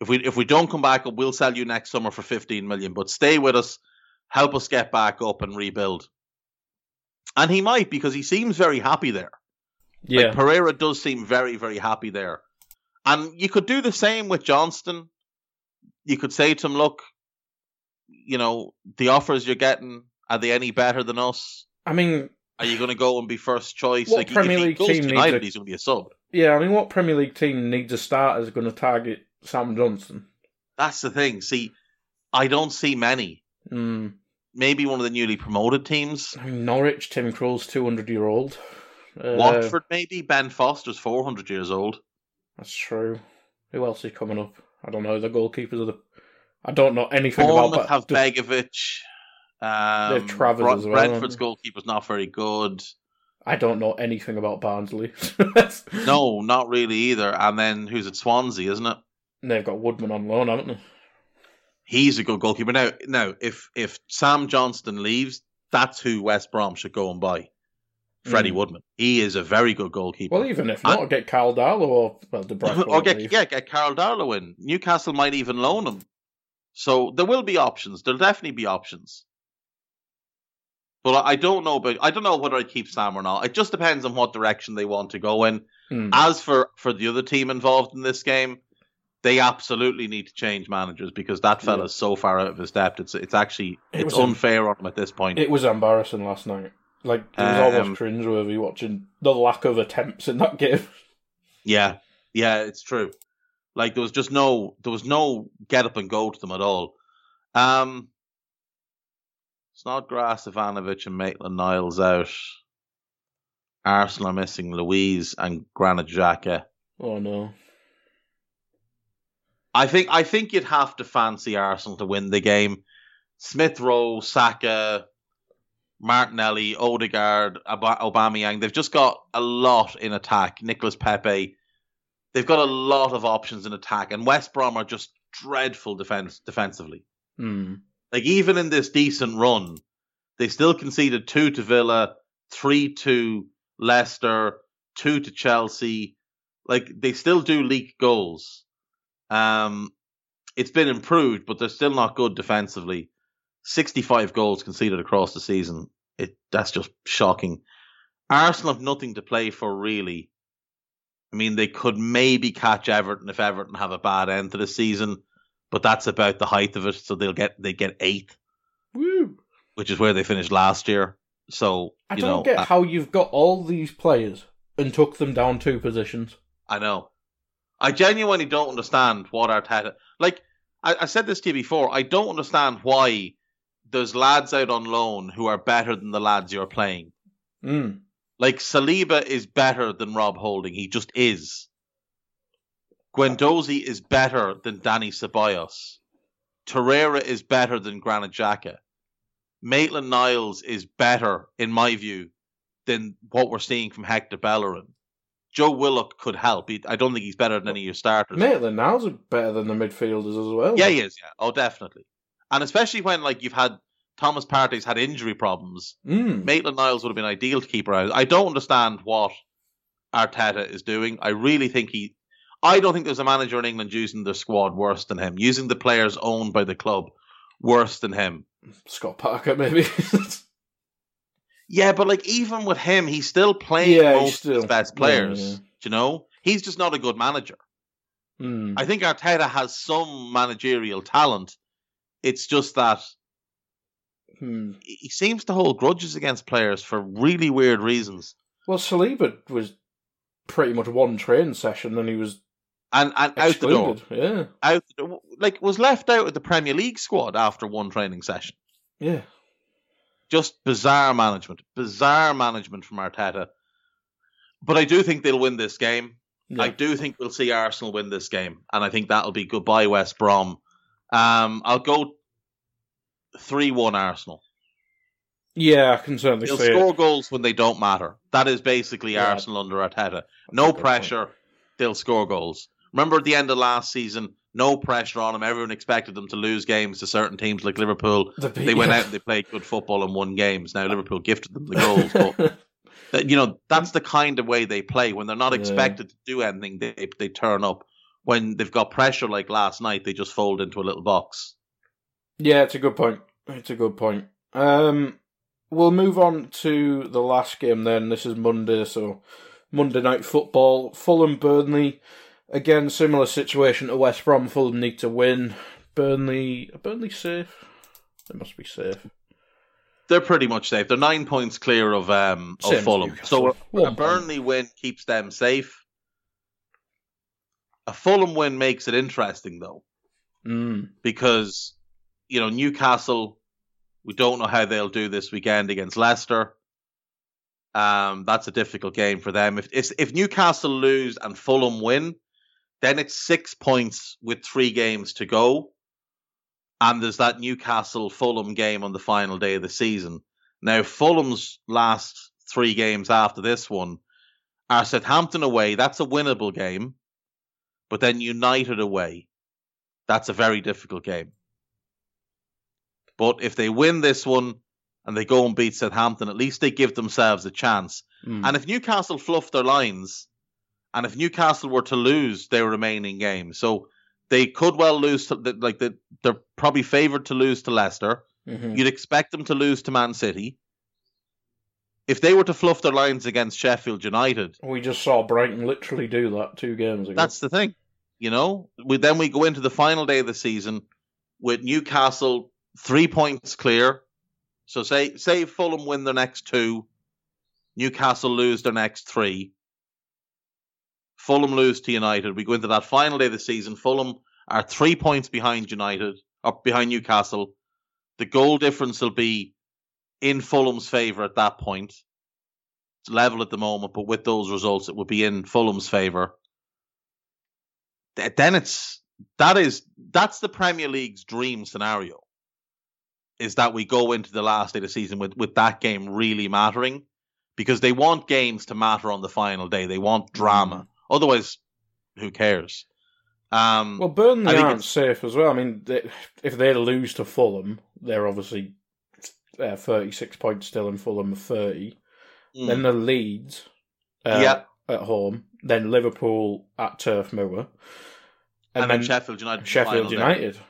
Speaker 1: If we if we don't come back up, we'll sell you next summer for fifteen million. But stay with us, help us get back up and rebuild. And he might because he seems very happy there.
Speaker 2: yeah.
Speaker 1: Like Pereira does seem very, very happy there. And you could do the same with Johnstone. You could say to him, look, you know, the offers you're getting, are they any better than us?
Speaker 2: I mean,
Speaker 1: Are you going to go and be first choice?
Speaker 2: What
Speaker 1: like,
Speaker 2: Premier League
Speaker 1: goes
Speaker 2: team needs a-
Speaker 1: he's going to be a sub.
Speaker 2: yeah. I mean, what Premier League team needs a starter is going to target Sam Johnstone?
Speaker 1: That's the thing. See, I don't see many.
Speaker 2: Mm.
Speaker 1: Maybe one of the newly promoted teams.
Speaker 2: I mean, Norwich, Tim Krul's two hundred year old. Uh,
Speaker 1: Watford, maybe. Ben Foster's 400 years old.
Speaker 2: That's true. Who else is coming up? I don't know. The goalkeepers are the. I don't know anything
Speaker 1: Bournemouth
Speaker 2: about.
Speaker 1: have Begovic. Um,
Speaker 2: have Travers
Speaker 1: Brent-
Speaker 2: as well,
Speaker 1: Brentford's goalkeeper's not very good.
Speaker 2: I don't know anything about Barnsley. *laughs*
Speaker 1: No, not really either. And then who's at Swansea, isn't it?
Speaker 2: they've got Woodman on loan, haven't they?
Speaker 1: He's a good goalkeeper. Now, now, if if Sam Johnstone leaves, that's who West Brom should go and buy. Freddie
Speaker 2: Mm.
Speaker 1: Woodman. He is a very good goalkeeper.
Speaker 2: Well, even if not, get Karl Darlow or well, De Bruyne. *laughs*
Speaker 1: or get yeah, get Karl Darlow in. Newcastle might even loan him. So there will be options. There'll definitely be options. But I I don't know about I don't know whether I keep Sam or not. It just depends on what direction they want to go in.
Speaker 2: Hmm.
Speaker 1: As for for the other team involved in this game, they absolutely need to change managers because that fella's so far out of his depth. It's it's actually
Speaker 2: It
Speaker 1: it's
Speaker 2: was a-
Speaker 1: unfair on him at this point.
Speaker 2: It was embarrassing last night. Like it was
Speaker 1: Um,
Speaker 2: almost cringeworthy watching the lack of attempts in that game. *laughs*
Speaker 1: yeah, yeah, it's true. Like there was just no there was no get up and go to them at all. Um, Snodgrass, Ivanovic, and Maitland Niles out. Arsenal are missing Luiz and Granit Xhaka.
Speaker 2: Oh no.
Speaker 1: I think I think you'd have to fancy Arsenal to win the game. Smith Rowe, Saka, Martinelli, Odegaard, Ab- Aubameyang. They've just got a lot in attack. Nicholas Pepe. They've got a lot of options in attack, and West Brom are just dreadful defense defensively.
Speaker 2: Hmm.
Speaker 1: Like even in this decent run, they still conceded two to Villa, three to Leicester, two to Chelsea. Like they still do leak goals. Um, it's been improved, but they're still not good defensively. Sixty-five goals conceded across the season. It that's just shocking. Arsenal have nothing to play for really. I mean, they could maybe catch Everton if Everton have a bad end to the season, but that's about the height of it. So they'll get they get eighth,
Speaker 2: Woo!
Speaker 1: which is where they finished last year. So
Speaker 2: I don't
Speaker 1: know,
Speaker 2: get
Speaker 1: I-
Speaker 2: how you've got all these players and took them down two positions.
Speaker 1: I know. I genuinely don't understand what Arteta like. I, I said this to you before. I don't understand why there's lads out on loan who are better than the lads you're playing.
Speaker 2: Mm.
Speaker 1: Like Saliba is better than Rob Holding. He just is. Guendouzi is better than Dani Ceballos. Torreira is better than Granit Xhaka. Maitland Niles is better, in my view, than what we're seeing from Hector Bellerin. Joe Willock could help. He, I don't think he's better than any of your starters.
Speaker 2: Maitland Niles is better than the midfielders as well.
Speaker 1: Yeah, he is. Yeah. Oh, definitely. And especially when like you've had Thomas Partey's had injury problems.
Speaker 2: Mm.
Speaker 1: Maitland Niles would have been ideal to keep around. I don't understand what Arteta is doing. I really think he. I don't think there's a manager in England using their squad worse than him, using the players owned by the club worse than him.
Speaker 2: Scott Parker, maybe. *laughs*
Speaker 1: Yeah, but like even with him, he's still playing
Speaker 2: Yeah,
Speaker 1: most
Speaker 2: still-
Speaker 1: of his best
Speaker 2: yeah,
Speaker 1: players.
Speaker 2: yeah.
Speaker 1: Do you know? He's just not a good manager.
Speaker 2: Mm.
Speaker 1: I think Arteta has some managerial talent. It's just that
Speaker 2: Hmm.
Speaker 1: he seems to hold grudges against players for really weird reasons.
Speaker 2: Well, Saliba was pretty much one training session and he was
Speaker 1: And and out the door.
Speaker 2: Yeah,
Speaker 1: Out the door. Like was left out of the Premier League squad after one training session.
Speaker 2: yeah.
Speaker 1: Just bizarre management. Bizarre management from Arteta. But I do think they'll win this game.
Speaker 2: yeah.
Speaker 1: I do think we'll see Arsenal win this game, and I think that'll be goodbye West Brom. Um, I'll go three-one Arsenal.
Speaker 2: yeah, I can certainly
Speaker 1: They'll score
Speaker 2: it.
Speaker 1: goals when they don't matter. That is basically
Speaker 2: Yeah.
Speaker 1: Arsenal under Arteta. No
Speaker 2: Good point.
Speaker 1: pressure, they'll score goals. Remember at the end of last season, no pressure on them. Everyone expected them to lose games to certain teams like Liverpool.
Speaker 2: The-
Speaker 1: They went
Speaker 2: yeah.
Speaker 1: out and they *laughs* played good football and won games. Now Liverpool gifted them the goals, but *laughs* that- you know that's the kind of way they play. When they're not
Speaker 2: Yeah.
Speaker 1: expected to do anything, they they turn up. When they've got pressure like last night, they just fold into a little box.
Speaker 2: Yeah, it's a good point. It's a good point. Um, we'll move on to the last game then. This is Monday, so Monday night football. Fulham Burnley. Again, similar situation to West Brom. Fulham need to win. Burnley, are Burnley safe? They must be safe.
Speaker 1: They're pretty much safe. They're nine points clear of um
Speaker 2: Same
Speaker 1: of Fulham. So a,
Speaker 2: One
Speaker 1: a
Speaker 2: point.
Speaker 1: Burnley win keeps them safe. A Fulham win makes it interesting though,
Speaker 2: Mm.
Speaker 1: because you know Newcastle. We don't know how they'll do this weekend against Leicester. Um, that's a difficult game for them. If, if Newcastle lose and Fulham win, then it's six points with three games to go, and there's that Newcastle Fulham game on the final day of the season. Now Fulham's last three games after this one are Southampton away. That's a winnable game, but then United away. That's a very difficult game. But if they win this one and they go and beat Southampton, at least they give themselves a chance.
Speaker 2: Mm.
Speaker 1: And if Newcastle fluff their lines, and if Newcastle were to lose their remaining games, so they could well lose to like the, they're probably favoured to lose to Leicester.
Speaker 2: Mhm.
Speaker 1: You'd expect them to lose to Man City. If they were to fluff their lines against Sheffield United,
Speaker 2: We just saw Brighton literally do that two games ago.
Speaker 1: that's the thing. You know, we then we go into the final day of the season with Newcastle three points clear. So say say Fulham win their next two, Newcastle lose their next three. Fulham lose to United. We go into that final day of the season. Fulham are three points behind United, or behind Newcastle. The goal difference will be in Fulham's favour at that point. It's level at the moment, but with those results, it would be in Fulham's favour. Then it's that is that's the Premier League's dream scenario. Is that we go into the last day of the season with with that game really mattering, because they want games to matter on the final day. They want drama. Otherwise, who cares? Um,
Speaker 2: Well, Burnley
Speaker 1: I think
Speaker 2: aren't
Speaker 1: it's-
Speaker 2: safe as well. I mean, they, if they lose to Fulham, they're obviously uh, 36 points still, in Fulham are 30.
Speaker 1: mm,
Speaker 2: Then the Leeds uh,
Speaker 1: Yeah.
Speaker 2: at home. Then Liverpool at Turf Moor.
Speaker 1: and,
Speaker 2: And,
Speaker 1: then
Speaker 2: then
Speaker 1: Sheffield United.
Speaker 2: Sheffield
Speaker 1: final day.
Speaker 2: United.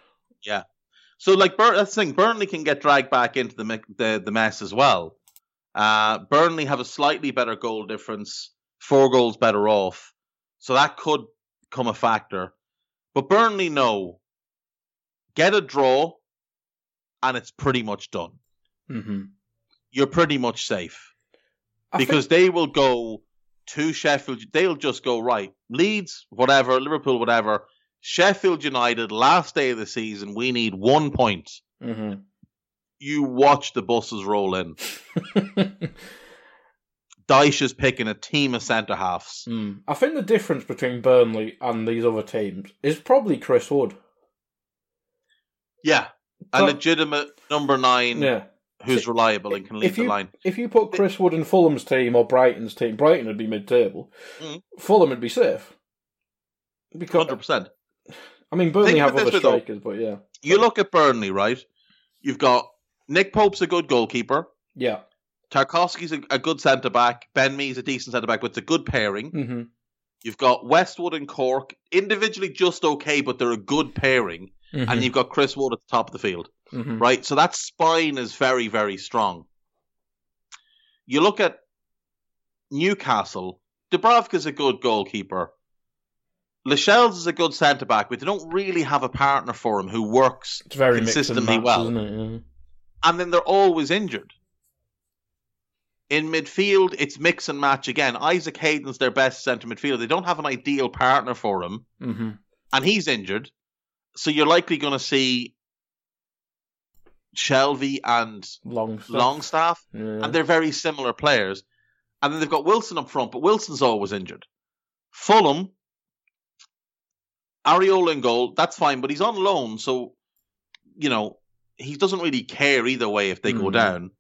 Speaker 1: So like Bur- that's the thing. Burnley can get dragged back into the the, the mess as well. Uh, Burnley have a slightly better goal difference, four goals better off, so that could come a factor. But Burnley know get a draw, and it's pretty much done.
Speaker 2: hmm
Speaker 1: You're pretty much safe
Speaker 2: I
Speaker 1: because they will go to Sheffield. They'll just go right. Leeds, whatever. Liverpool, whatever. Sheffield United, last day of the season, we need one point.
Speaker 2: hmm
Speaker 1: you watch the buses roll in. *laughs* Dyche is picking a team of centre halves.
Speaker 2: Mm. I think the difference between Burnley and these other teams is probably Chris Wood.
Speaker 1: Yeah, a
Speaker 2: So-
Speaker 1: legitimate number nine
Speaker 2: Yeah.
Speaker 1: who's reliable and can lead
Speaker 2: If
Speaker 1: the line.
Speaker 2: if you put Chris Wood in Fulham's team or Brighton's team, Brighton would be mid-table.
Speaker 1: Mm.
Speaker 2: Fulham would be safe. Because
Speaker 1: Hundred percent.
Speaker 2: I mean, Burnley
Speaker 1: Think
Speaker 2: have other
Speaker 1: way, though.
Speaker 2: strikers, but yeah,
Speaker 1: You look at Burnley, right? You've got Nick Pope's a good goalkeeper.
Speaker 2: yeah.
Speaker 1: Tarkowski's a, a good centre back. Ben Mee's a decent centre back, but it's a good pairing.
Speaker 2: hmm
Speaker 1: You've got Westwood and Cork individually just okay, but they're a good pairing.
Speaker 2: Mm-hmm.
Speaker 1: And you've got Chris Wood at the top of the field,
Speaker 2: hmm
Speaker 1: right? So that spine is very, very strong. You look at Newcastle. Dubravka's a good goalkeeper. Lascelles is a good centre back, but they don't really have a partner for him who works
Speaker 2: It's very
Speaker 1: consistently
Speaker 2: matched,
Speaker 1: well.
Speaker 2: it? Yeah.
Speaker 1: and then they're always injured. In midfield, it's mix and match again. Isaac Hayden's their best centre midfielder. They don't have an ideal partner for him,
Speaker 2: hmm
Speaker 1: and he's injured. So you're likely going to see Shelvey and
Speaker 2: Long, stuff.
Speaker 1: Longstaff,
Speaker 2: Yeah.
Speaker 1: and they're very similar players. And then they've got Wilson up front, but Wilson's always injured. Fulham, Areola in goal, that's fine, but he's on loan, so you know he doesn't really care either way if they go
Speaker 2: Mhm.
Speaker 1: down.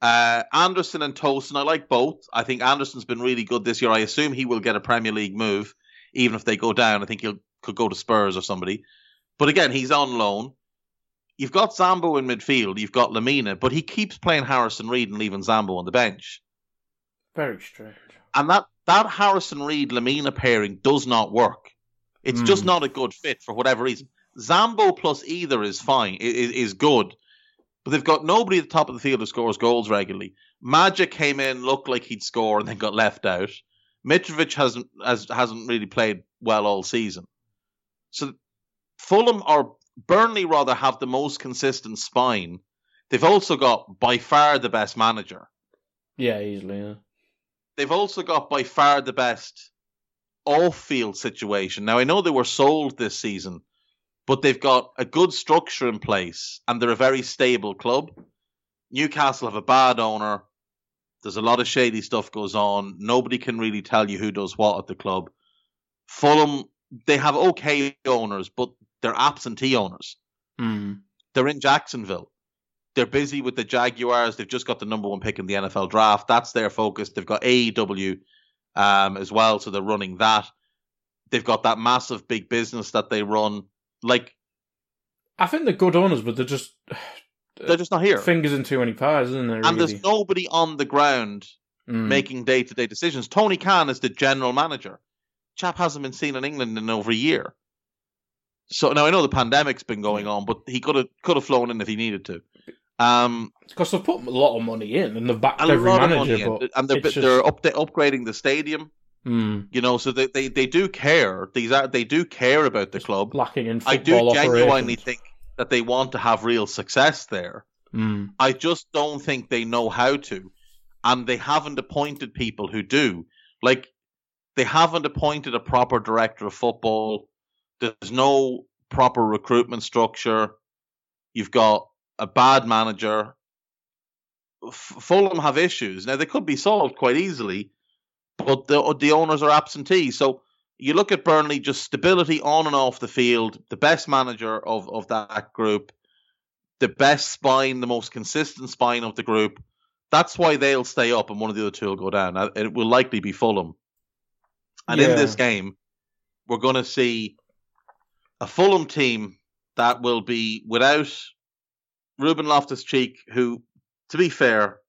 Speaker 1: Uh, Andersen and Tosin, I like both. I think Andersen's been really good this year. I assume he will get a Premier League move, even if they go down. I think he'll could go to Spurs or somebody. But again, he's on loan. You've got Zambo in midfield. You've got Lemina, but he keeps playing Harrison Reed and leaving Zambo on the bench.
Speaker 2: Very strange.
Speaker 1: And that, that Harrison Reed Lemina pairing does not work. It's
Speaker 2: Hmm.
Speaker 1: just not a good fit for whatever reason. Zambo plus either is fine, is, is good. But they've got nobody at the top of the field who scores goals regularly. Maja came in, looked like he'd score, and then got left out. Mitrovic hasn't has, hasn't really played well all season. So Fulham or Burnley rather have the most consistent spine. They've also got by far the best manager.
Speaker 2: Yeah, easily. Yeah.
Speaker 1: They've also got by far the best off-field situation. Now I know they were sold this season, but they've got a good structure in place and they're a very stable club. Newcastle have a bad owner. There's a lot of shady stuff goes on. Nobody can really tell you who does what at the club. Fulham, they have okay owners, but they're absentee owners.
Speaker 2: Mm.
Speaker 1: They're in Jacksonville. They're busy with the Jaguars. They've just got the number one pick in the NFL draft. That's their focus. They've got AEW um, as well, so they're running that. They've got that massive big business that they run. Like
Speaker 2: I think they're good owners, but they're just *sighs*
Speaker 1: they're just not here,
Speaker 2: fingers in too many pies, isn't there?
Speaker 1: and
Speaker 2: really?
Speaker 1: there's nobody on the ground
Speaker 2: Mm.
Speaker 1: making day to day decisions. Tony Khan is the general manager. Chap hasn't been seen in England in over a year. So now I know the pandemic's been going on, but he could have could have flown in if he needed to. Um,
Speaker 2: because they've put a lot of money in and they've backed every manager,
Speaker 1: but in. and they're, they're up, upgrading the stadium.
Speaker 2: Mm,
Speaker 1: You know, so they, they, they do care. These are they do care about the club.
Speaker 2: lacking in
Speaker 1: I do genuinely
Speaker 2: operations.
Speaker 1: think that they want to have real success there.
Speaker 2: Mm.
Speaker 1: I just don't think they know how to, and they haven't appointed people who do. Like they haven't appointed a proper director of football. There's no proper recruitment structure. You've got a bad manager. F- Fulham have issues now. They could be solved quite easily, but the the owners are absentee. So you look at Burnley, just stability on and off the field. The best manager of of that group, the best spine, the most consistent spine of the group. That's why they'll stay up, and one of the other two will go down. It will likely be Fulham. And in this game, we're going to see a Fulham team that will be without Ruben Loftus Cheek, who, to be fair,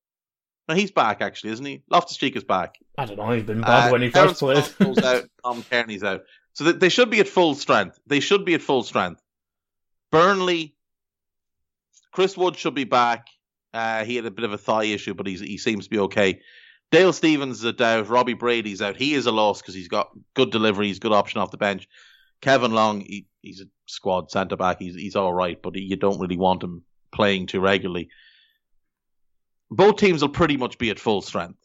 Speaker 1: no, he's back actually, isn't he? Loftus Cheek is back.
Speaker 2: I don't know. He's been bad
Speaker 1: Uh,
Speaker 2: when he
Speaker 1: Terence
Speaker 2: first played.
Speaker 1: Scott out, *laughs* Tom Cairney's out. So th- they should be at full strength. They should be at full strength. Burnley, Chris Wood should be back. Uh, he had a bit of a thigh issue, but he's, he seems to be okay. Dale Stephens is a doubt. Robbie Brady's out. He is a loss because he's got good delivery. He's good option off the bench. Kevin Long, he, he's a squad centre back. He's he's all right, but you don't really want him playing too regularly. Both teams will pretty much be at full strength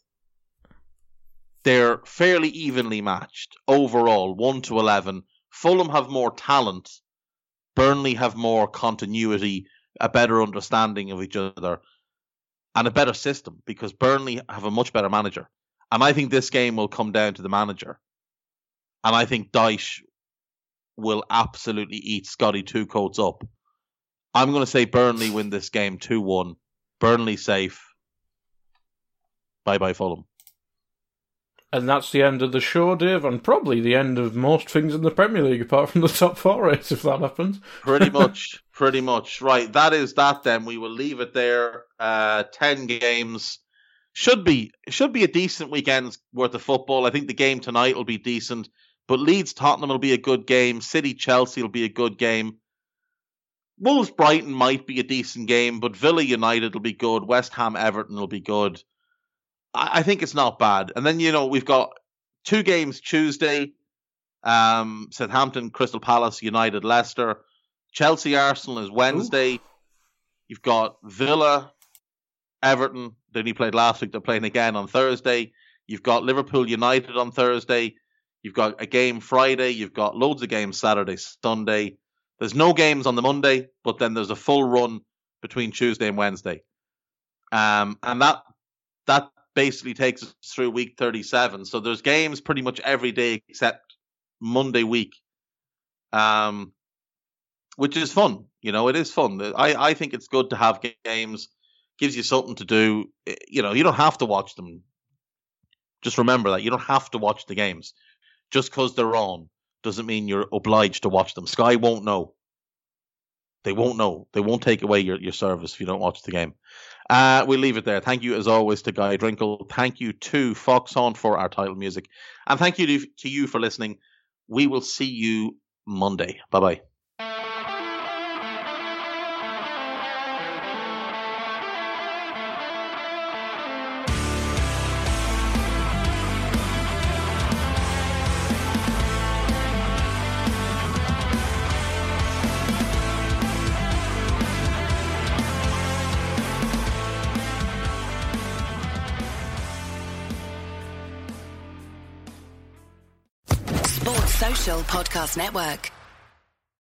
Speaker 1: they're fairly evenly matched overall, 1 to 11. Fulham have more talent. Burnley have more continuity, a better understanding of each other, and a better system because Burnley have a much better manager. And I think this game will come down to the manager. And I think Dyche will absolutely eat Scotty two coats up. I'm going to say Burnley win this game 2 1. Burnley safe. Bye bye, Fulham.
Speaker 2: And that's the end of the show, Dave, and probably the end of most things in the Premier League, apart from the top four race, if that happens.
Speaker 1: pretty *laughs* much, pretty much. Right, that is that. Then we will leave it there. Uh, Ten games should be should be a decent weekend's worth of football. I think the game tonight will be decent, but Leeds Tottenham will be a good game. City Chelsea will be a good game. Wolves Brighton might be a decent game, but Villa United will be good. West Ham Everton will be good. I, I think it's not bad. And then you know we've got two games Tuesday. Um, Southampton, Crystal Palace, United, Leicester, Chelsea, Arsenal is Wednesday. Ooh. You've got Villa, Everton. They only played last week. They're playing again on Thursday. You've got Liverpool United on Thursday. You've got a game Friday. You've got loads of games Saturday, Sunday. There's no games on the Monday, but then there's a full run between Tuesday and Wednesday. Um, and that that basically takes us through week 37. So there's games pretty much every day except Monday week. Um, which is fun. You know, it is fun. I, I think it's good to have games. Gives you something to do. You know, you don't have to watch them. Just remember that you don't have to watch the games. Just because they're on doesn't mean you're obliged to watch them. Sky won't know. They won't know. They won't take away your, your service if you don't watch the game. Uh, we'll leave it there. Thank you, as always, to Guy Drinkle. Thank you to Foxhound for our title music. And thank you to, to you for listening. We will see you Monday. Bye bye.
Speaker 3: Podcast Network.